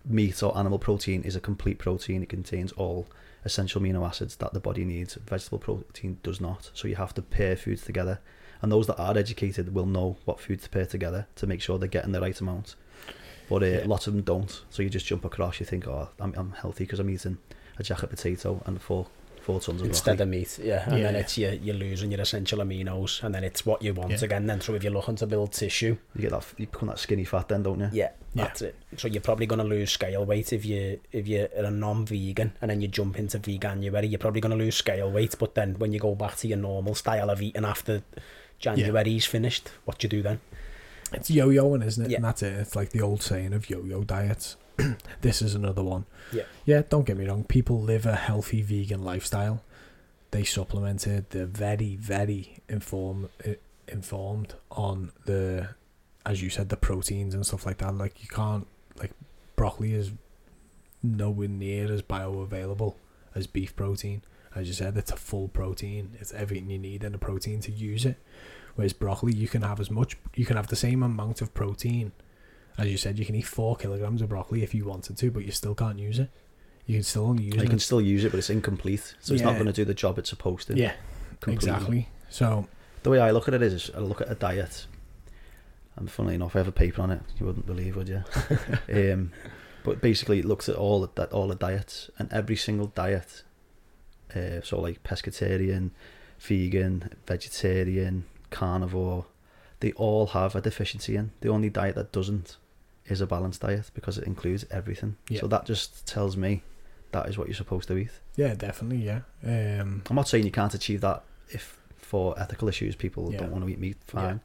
meat or animal protein is a complete protein. It contains all essential amino acids that the body needs. Vegetable protein does not. So you have to pair foods together. And those that are educated will know what foods to pair together to make sure they're getting the right amount. But uh, Yeah. lots of them don't. So you just jump across. You think, oh, I'm, I'm healthy because I'm eating a jacket potato and four four tons of Instead broccoli. of meat, yeah, and then Yeah. it's you, you're losing your essential aminos, and then it's what you want Yeah. again. Then, so if you're looking to build tissue, You get that. You become that skinny fat then, don't you? Yeah, Yeah. that's it. So you're probably going to lose scale weight if you if you're a non-vegan and then you jump into veganuary. You're ready. You're probably going to lose scale weight, but then when you go back to your normal style of eating after January's finished, what do you do then? It's yo-yoing, isn't it? Yeah. And that's it. It's like the old saying of yo-yo diets. this is another one. Yeah. Yeah, don't get me wrong. People live a healthy vegan lifestyle. They supplement it. They're very, very inform, informed on the, as you said, the proteins and stuff like that. Like you can't, like broccoli is nowhere near as bioavailable as beef protein. As you said, it's a full protein. It's everything you need in a protein to use it. Whereas broccoli, you can have as much, you can have the same amount of protein. As you said, you can eat four kilograms of broccoli if you wanted to, but you still can't use it. You can still only use You it. You can still use it, but it's incomplete. So it's not going to do the job it's supposed to. yeah, completely. exactly. So The way I look at it is, I look at a diet, and funnily enough, I have a paper on it. You wouldn't believe, would you? um, but basically, it looks at all the, that all the diets, and every single diet. Uh, so like pescatarian, vegan, vegetarian, carnivore, they all have a deficiency in. The only diet that doesn't is a balanced diet because it includes everything. Yeah. So that just tells me that is what you're supposed to eat. yeah, definitely, yeah. Um, I'm not saying you can't achieve that if for ethical issues people Yeah. don't want to eat meat. Fine.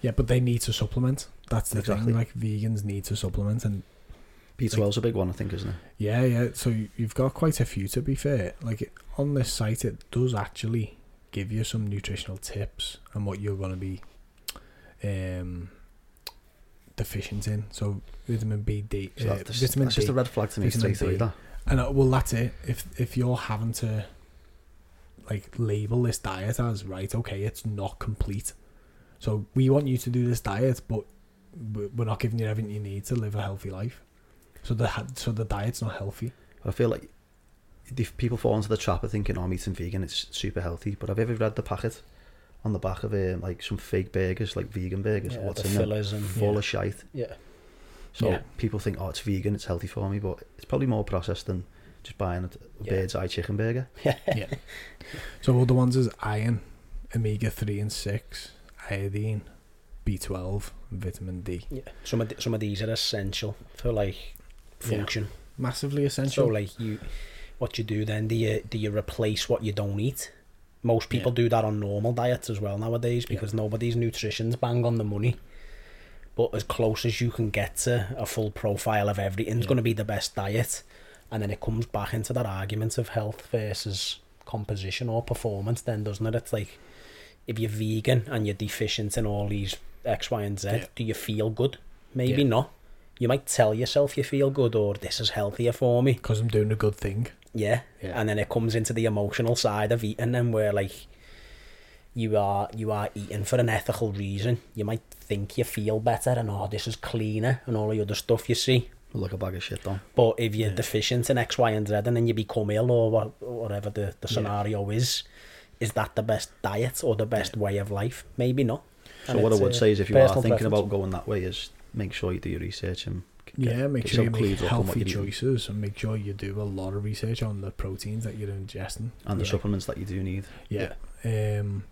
yeah, but they need to supplement. That's the Exactly. thing. Like vegans need to supplement, and B12's a big one, I think, isn't it? yeah, yeah. So you- you've got quite a few to be fair. Like on this site, it does actually give you some nutritional tips and what you're going to be um deficient in. So vitamin B, D, So uh, that's, vitamin that's D. just a red flag to me straight away. That. And uh, well, that's it. If if you're having to like label this diet as right, okay, it's not complete. So we want you to do this diet, but we- we're not giving you everything you need to live a healthy life. So the so the diet's not healthy. I feel like if people fall into the trap of thinking, "Oh, I'm eating vegan, it's super healthy," but have you ever read the packet on the back of um, like some fake burgers, like vegan burgers? Yeah, What's the in them? fillers and Full Yeah. of shite. yeah, So Yeah. people think, "Oh, it's vegan, it's healthy for me," but it's probably more processed than just buying a, a Yeah. Birds Eye chicken burger. Yeah. So all the ones is iron, omega three and six, iodine, B twelve, vitamin D. yeah. Some of the, some of these are essential for like Yeah. function. Massively essential. So like you, what you do then? Do you do you replace what you don't eat? Most people Yeah. do that on normal diets as well nowadays because nobody's nutrition's bang on the money. But as close as you can get to a full profile of everything's Yeah. going to be the best diet, and then it comes back into that argument of health versus composition or performance then, doesn't it? It's like, if you're vegan and you're deficient in all these X, Y, and Z, Yeah. do you feel good? Maybe Yeah. not. You might tell yourself you feel good or this is healthier for me. Because I'm doing a good thing. Yeah. Yeah. And then it comes into the emotional side of eating then where like you are you are eating for an ethical reason. You might think you feel better and oh this is cleaner and all the other stuff you see. Like a bag of shit, though. But if you're Yeah. deficient in X, Y, and Z, and then you become ill or what, whatever the, the Yeah. scenario is, is that the best diet or the best way of life? Maybe not. So And what I would uh, say is if you are thinking preference. about going that way is make sure you do your research and Yeah, make sure you make clued up on what healthy choices and make sure you do a lot of research on the proteins that you're ingesting. and the Yeah. supplements that you do need. Yeah. Um.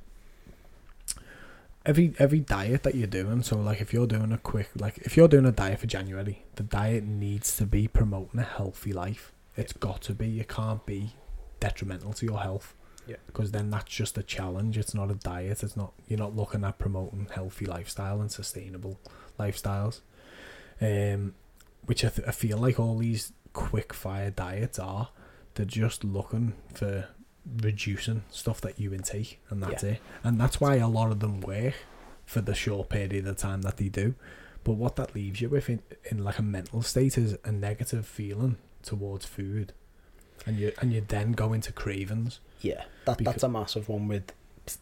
Every every diet that you're doing, so like if you're doing a quick, like if you're doing a diet for January, the diet needs to be promoting a healthy life. It's got to be. It can't be detrimental to your health. Yeah. Because then that's just a challenge. It's not a diet. It's not. You're not looking at promoting healthy lifestyle and sustainable lifestyles. Um, which I, th- I feel like all these quick fire diets are. They're just looking for reducing stuff that you intake, and that's it. And that's why a lot of them work for the short period of time that they do. But what that leaves you with in, in like a mental state is a negative feeling towards food, and you and you then go into cravings. Yeah, that Because- that's a massive one with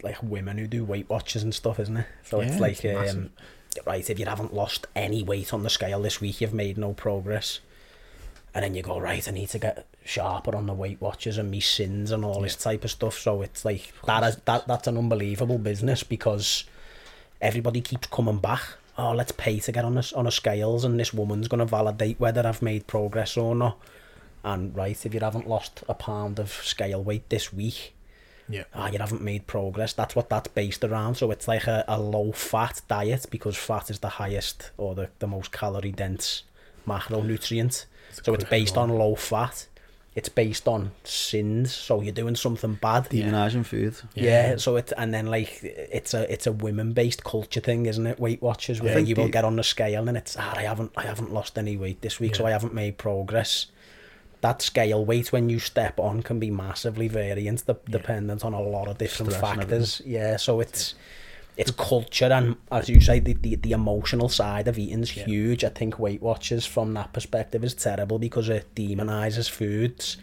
like women who do Weight Watchers and stuff, isn't it? So Yeah, it's like, it's um, right, if you haven't lost any weight on the scale this week, you've made no progress. And then you go, right, I need to get sharper on the Weight Watchers and me sins and all this type of stuff. So it's like, that is, that that's an unbelievable business because everybody keeps coming back. Oh, let's pay to get on a, on a scales and this woman's going to validate whether I've made progress or not. And right, if you haven't lost a pound of scale weight this week, Yeah, ah, you haven't made progress. That's what that's based around. So it's like a, a low fat diet because fat is the highest or the, the most calorie dense macronutrient. So it's based one. on low fat. It's based on sins. So you're doing something bad. Demonising food. Yeah. so it and then like it's a it's a women based culture thing, isn't it? Weight Watchers where think you will the- get on the scale and it's ah, I haven't I haven't lost any weight this week, so I haven't made progress. That scale weight when you step on can be massively variant, de- Yeah. dependent on a lot of different Stress factors. Yeah, so it's it's culture and as you say, the the, the emotional side of eating's Yeah. huge. I think Weight Watchers from that perspective is terrible because it demonizes foods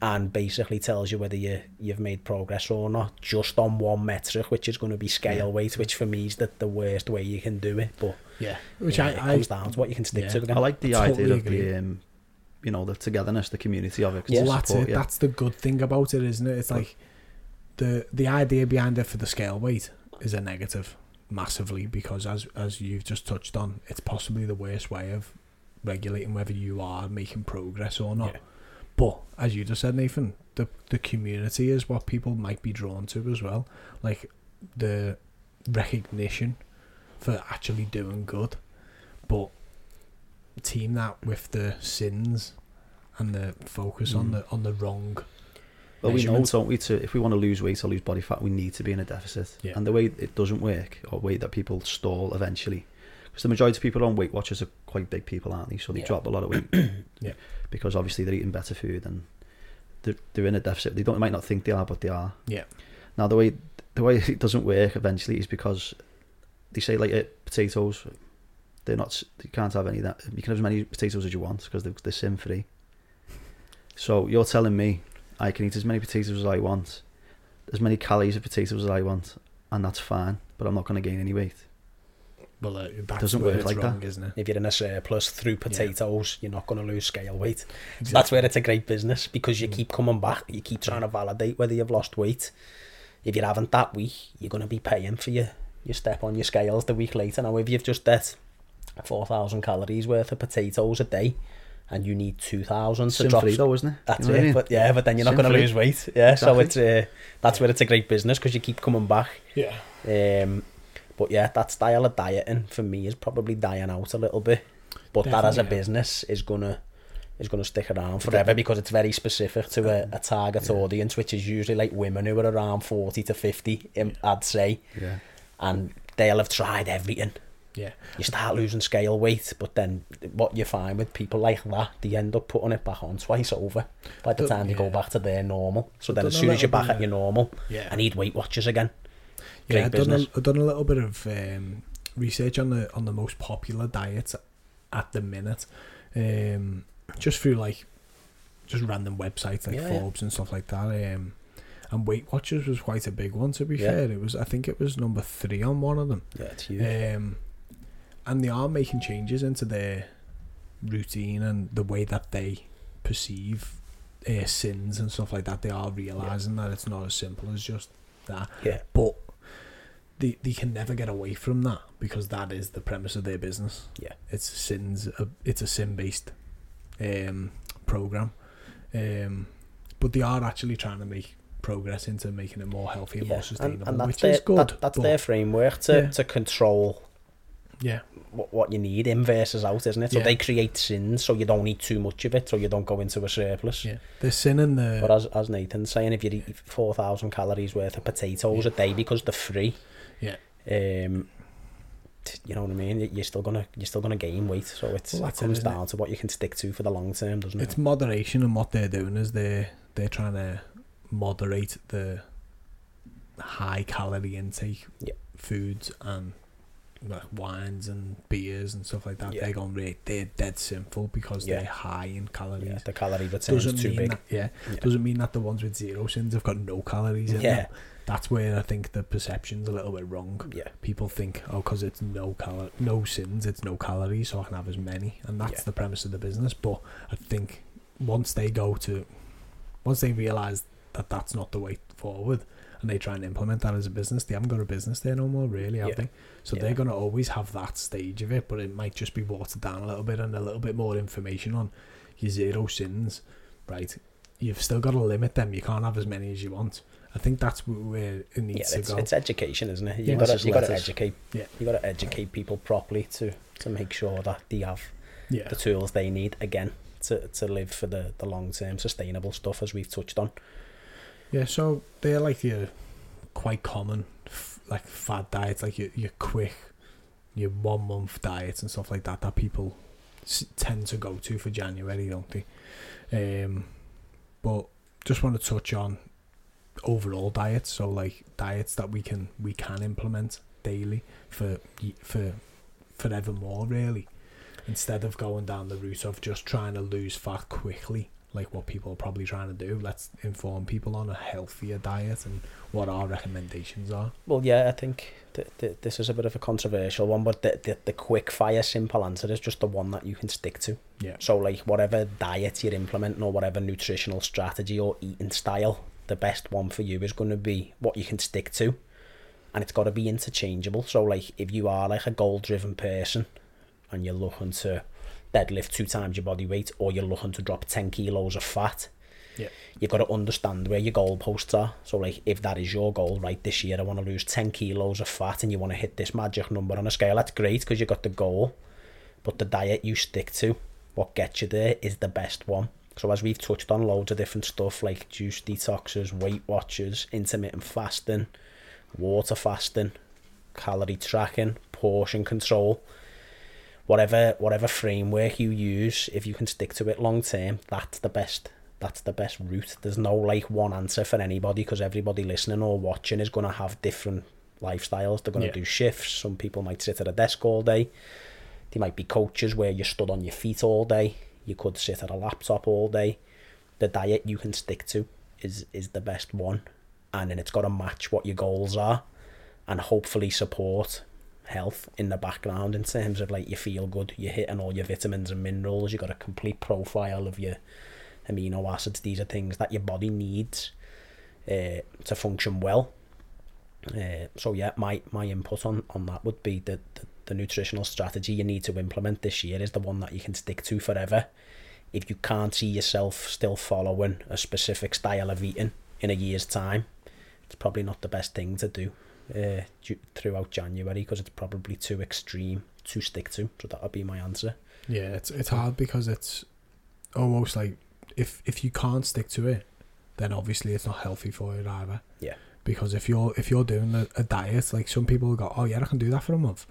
and basically tells you whether you you've made progress or not just on one metric, which is going to be scale Yeah. weight, which for me is the, the worst way you can do it. But yeah. Which yeah, I, it I comes down to what you can stick yeah. to. Again. I like the I idea totally of agree. the, um, you know, the togetherness, the community of it. 'cause Yeah. Well, that's support, it. yeah. That's the good thing about it, isn't it? It's like the the idea behind it for the scale weight is a negative massively because as as you've just touched on, it's possibly the worst way of regulating whether you are making progress or not. Yeah. But as you just said, Nathan, the the community is what people might be drawn to as well. Like the recognition for actually doing good. But team that with the sins and the focus on Mm. the on the wrong Well, we know, don't we? To if we want to lose weight or lose body fat, we need to be in a deficit. Yeah. And the way it doesn't work, or way that people stall eventually, because the majority of people on Weight Watchers are quite big people, aren't they? So they Yeah. drop a lot of weight. Yeah. Because obviously they're eating better food and they're, they're in a deficit. They don't they might not think they are, but they are. Yeah. Now the way the way it doesn't work eventually is because they say like uh, potatoes, they're not. You can't have any of that. You can have as many potatoes as you want because they're, they're sin free. So you're telling me I can eat as many potatoes as I want, as many calories of potatoes as I want, and that's fine. But I'm not going to gain any weight. well uh, that's Doesn't work like that. wrong, isn't it? if you're in a surplus through potatoes, you're not going to lose scale weight. Exactly. That's where it's a great business because you Mm. keep coming back, you keep trying to validate whether you've lost weight. If you haven't that week, you're going to be paying for your, your step on your scales the week later. Now, if you've just ate 4,000 calories worth of potatoes a day and you need 2,000 to Sin drop free though, isn't it? That's You know what I it. mean? But yeah, but then you're not going to lose weight. Yeah, so it's uh, that's where it's a great business because you keep coming back. Yeah. Um, but yeah, that style of dieting for me is probably dying out a little bit. But that as a yeah. business is gonna is gonna stick around forever because it's very specific to a, a target Yeah. audience, which is usually like women who are around forty to fifty. um, I'd say, Yeah. and they'll have tried everything. Yeah. You start losing scale weight, but then what you find with people like that, they end up putting it back on twice over by the time they go back to their normal. So then as soon as you're back at your normal, Yeah. I need Weight Watchers again. yeah, Great I've done, a, business. I've done a little bit of um, research on the on the most popular diets at the minute, um, just through like just random websites like Yeah, yeah. Forbes and stuff like that. Um, and Weight Watchers was quite a big one. To be Yeah. fair, it was I think it was number three on one of them. Yeah, it's huge. Um, and they are making changes into their routine and the way that they perceive uh, sins and stuff like that. They are realizing that it's not as simple as just that. yeah, But they they can never get away from that because that is the premise of their business. Yeah. it's sins. A, it's a sin based um, program. Um, but they are actually trying to make progress into making it more healthy and yeah. more sustainable, and, and that's which their, is good. that- that's their framework to, Yeah. to control yeah, what, what you need in versus out, isn't it? So Yeah. they create sins so you don't eat too much of it, so you don't go into a surplus. yeah. The sin and the But as, as Nathan's saying, if you eat 4,000 calories worth of potatoes a day because they're free, Yeah. um, you know what I mean? You- You're still gonna you're still gonna gain weight, so it's, Well, it it, comes it? down to what you can stick to for the long term, doesn't it's it? It's moderation and what they're doing is they they're trying to moderate the high calorie intake Yeah. foods and like wines and beers and stuff like that Yeah. they're going really they're dead sinful because Yeah. they're high in calories Yeah, the calorie return doesn't is too mean big. that yeah, Yeah. doesn't mean that the ones with zero sins have got no calories in Yeah. them that's where I think the perception's a little bit wrong Yeah, people think oh because it's no cal- no sins it's no calories so I can have as many and that's the premise of the business but I think once they go to once they realize that that's not the way forward and they try and implement that as a business they haven't got a business there no more really have Yeah. they so Yeah. they're going to always have that stage of it but it might just be watered down a little bit and a little bit more information on your zero sins right you've still got to limit them you can't have as many as you want I think that's where it yeah. needs It's, to go it's education, isn't it? You Yeah. gotta you gotta educate. Yeah. You gotta educate people properly to to make sure that they have yeah the tools they need again to, to live for the, the long term sustainable stuff as we've touched on. Yeah, so they're like your quite common like fad diets, like your your quick, your one month diets and stuff like that that people s- tend to go to for January, don't they? Um, but just want to touch on overall diets. So like diets that we can we can implement daily for for forevermore, really, instead of going down the route of just trying to lose fat quickly like what people are probably trying to do. Let's inform people on a healthier diet and what our recommendations are. Well, yeah, I think th- th- this is a bit of a controversial one, but the, the, the quick fire simple answer is just the one that you can stick to. Yeah. So, like, whatever diet you're implementing or whatever nutritional strategy or eating style, the best one for you is going to be what you can stick to. And it's got to be interchangeable. So, like, if you are like a goal driven person and you're looking to deadlift two times your body weight or you're looking to drop 10 kilos of fat, Yeah. you've got to understand where your goalposts are. So, like, if that is your goal, right, this year I want to lose 10 kilos of fat and you want to hit this magic number on a scale, that's great because you've got the goal. But the diet you stick to, what gets you there, is the best one. So, as we've touched on, loads of different stuff like juice detoxes, Weight Watchers, intermittent fasting, water fasting, calorie tracking, portion control whatever whatever framework you use, if you can stick to it long term, that's the best. That's the best route. There's no like one answer for anybody because everybody listening or watching is going to have different lifestyles. They're going to Yeah. do shifts. Some people might sit at a desk all day. They might be coaches where you stood on your feet all day. You could sit at a laptop all day. The diet you can stick to is is the best one, and then it's got to match what your goals are, and hopefully support health in the background in terms of like you feel good, you're hitting all your vitamins and minerals, you've got a complete profile of your amino acids. These are things that your body needs uh, to function well. Uh, so yeah, my my input on, on that would be that the, the nutritional strategy you need to implement this year is the one that you can stick to forever. If you can't see yourself still following a specific style of eating in a year's time, it's probably not the best thing to do uh, throughout January because it's probably too extreme to stick to. So that would be my answer. Yeah, it's it's hard because it's almost like if if you can't stick to it, then obviously it's not healthy for you either. Yeah. Because if you're if you're doing a, a diet, like some people go, oh yeah, I can do that for a month,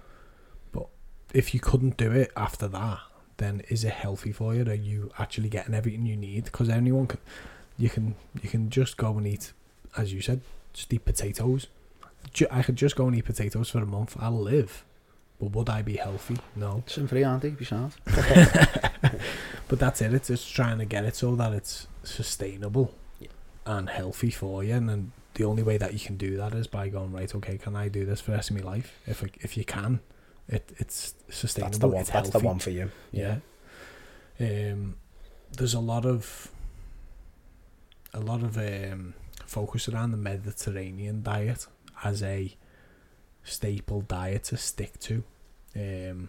but if you couldn't do it after that, then is it healthy for you? Are you actually getting everything you need? Because anyone can, you can you can just go and eat, as you said, just eat potatoes. I could just go and eat potatoes for a month. I'll live, but would I be healthy? No. Sim free, Andy, be sound. But that's it. It's just trying to get it so that it's sustainable Yeah. and healthy for you. And then the only way that you can do that is by going right. Okay, can I do this for the rest of my life? If I, if you can, it it's sustainable. That's the one. It's That's the one for you. Yeah. Um, there's a lot of a lot of um, focus around the Mediterranean diet as a staple diet to stick to. Um,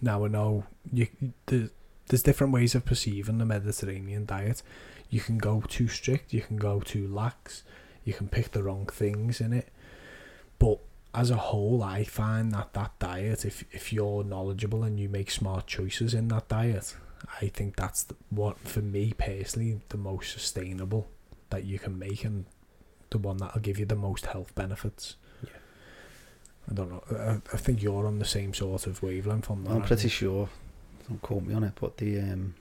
now I know you the, there's different ways of perceiving the Mediterranean diet. You can go too strict, you can go too lax, you can pick the wrong things in it. But as a whole, I find that that diet, if if you're knowledgeable and you make smart choices in that diet, I think that's the, what for me personally the most sustainable that you can make and the one that'll give you the most health benefits. Yeah. I don't know. I, I think you're on the same sort of wavelength on that. I'm pretty sure. Don't quote me on it, but the um,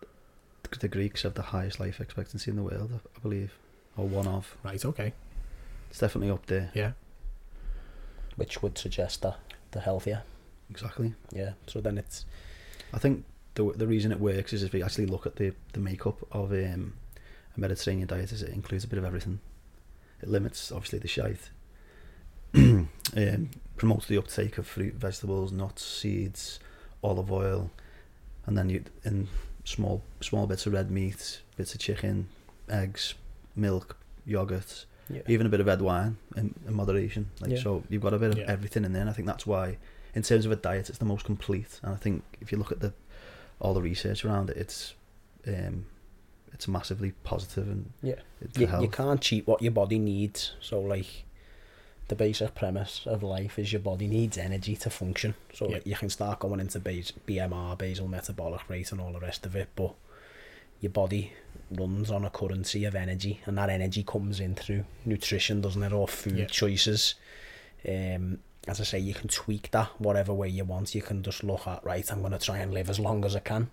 the- the Greeks have the highest life expectancy in the world, I- I believe, or one of. Right. Okay. It's definitely up there. Yeah. Which would suggest that the healthier. Exactly. Yeah. So then it's I think the the reason it works is if you actually look at the the makeup of um, a Mediterranean diet, is it includes a bit of everything. It limits obviously the shite. um, promotes the uptake of fruit, vegetables, nuts, seeds, olive oil, and then you in small small bits of red meat, bits of chicken, eggs, milk, yogurt, yeah. even a bit of red wine in, in moderation. Like Yeah. so, you've got a bit of Yeah. everything in there. And I think that's why, in terms of a diet, it's the most complete. And I think if you look at the all the research around it, it's um, it's massively positive and Yeah. you, you can't cheat what your body needs. So like the basic premise of life is your body needs energy to function. So Yeah. like, you can start going into bas- BMR, basal metabolic rate, and all the rest of it, but your body runs on a currency of energy, and that energy comes in through nutrition, doesn't it, or food Yeah. choices. Um, as I say, you can tweak that whatever way you want. You can just look at right. I'm going to try and live as long as I can.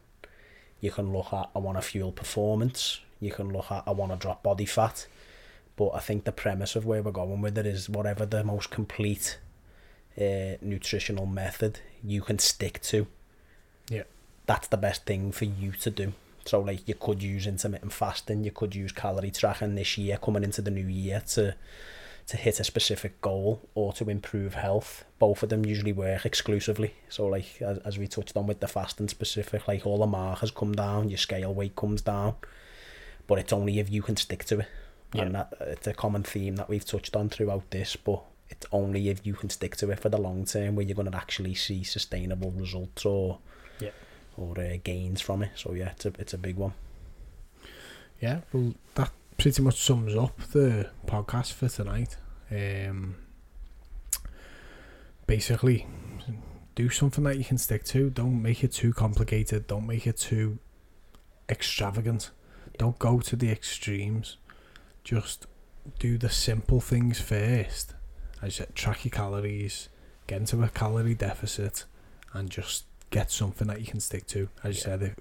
You can look at I want to fuel performance. You can look at I want to drop body fat. But I think the premise of where we're going with it is whatever the most complete uh, nutritional method you can stick to. Yeah. That's the best thing for you to do. So like you could use intermittent fasting, you could use calorie tracking this year coming into the new year to to hit a specific goal or to improve health. Both of them usually work exclusively. So like as, as we touched on with the fasting specific, like all the markers come down, your scale weight comes down. But it's only if you can stick to it. And that it's a common theme that we've touched on throughout this, but it's only if you can stick to it for the long term where you're going to actually see sustainable results or Yeah. or uh, gains from it. So yeah, it's a it's a big one. Yeah, well, that pretty much sums up the podcast for tonight. Um, basically, do something that you can stick to. Don't make it too complicated. Don't make it too extravagant. Don't go to the extremes. Just do the simple things first. As you said, track your calories, get into a calorie deficit, and just get something that you can stick to. As you Yeah. said, it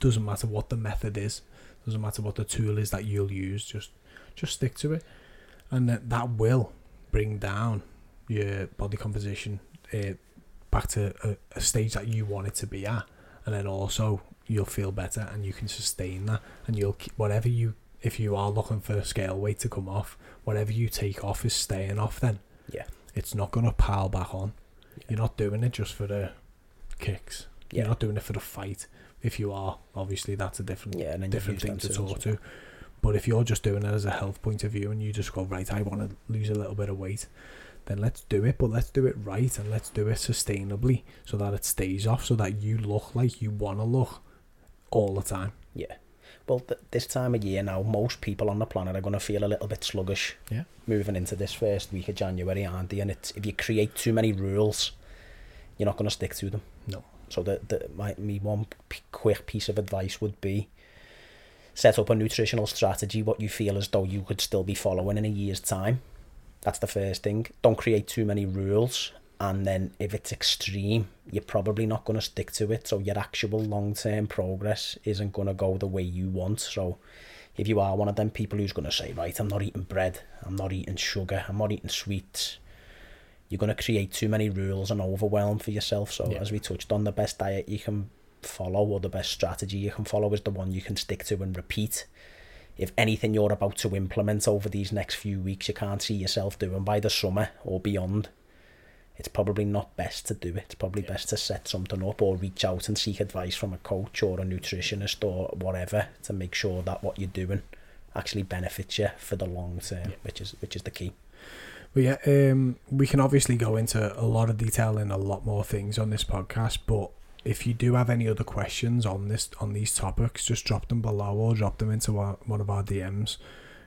doesn't matter what the method is doesn't matter what the tool is that you'll use just just stick to it. And that, that will bring down your body composition uh, back to a, a stage that you want it to be at. And then also you'll feel better and you can sustain that. And you'll keep whatever you if you are looking for a scale weight to come off whatever you take off is staying off then. Yeah. it's not going to pile back on. Yeah. you're not doing it just for the kicks. Yeah. you're not doing it for the fight if you are obviously that's a different Yeah, different thing to talk to. But if you're just doing it as a health point of view and you just go, right, I want to lose a little bit of weight, then let's do it. But let's do it right and let's do it sustainably so that it stays off, so that you look like you want to look all the time. Yeah. Well, th- this time of year now, most people on the planet are going to feel a little bit sluggish. Yeah. Moving into this first week of January, aren't they? And it's, if you create too many rules, you're not going to stick to them. No. So the, the, my, me one quick piece of advice would be set up a nutritional strategy, what you feel as though you could still be following in a year's time. That's the first thing. Don't create too many rules. And then if it's extreme, you're probably not going to stick to it. So your actual long-term progress isn't going to go the way you want. So if you are one of them people who's going to say, right, I'm not eating bread, I'm not eating sugar, I'm not eating sweets, you're going to create too many rules and overwhelm for yourself. So Yeah. as we touched on, the best diet you can follow or the best strategy you can follow is the one you can stick to and repeat. If anything you're about to implement over these next few weeks you can't see yourself doing by the summer or beyond, it's probably not best to do it. It's probably Yeah. best to set something up or reach out and seek advice from a coach or a nutritionist or whatever to make sure that what you're doing actually benefits you for the long term, Yeah. which is which is the key. But yeah, um, we can obviously go into a lot of detail in a lot more things on this podcast. But if you do have any other questions on this on these topics, just drop them below or drop them into our, one of our DMs.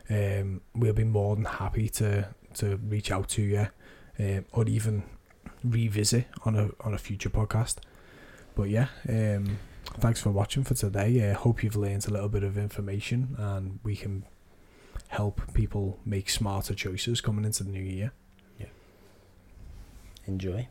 Um, we'll be more than happy to to reach out to you, um, or even revisit on a on a future podcast. But yeah, um, thanks for watching for today. I uh, hope you've learned a little bit of information and we can help people make smarter choices coming into the new year. Yeah. Enjoy.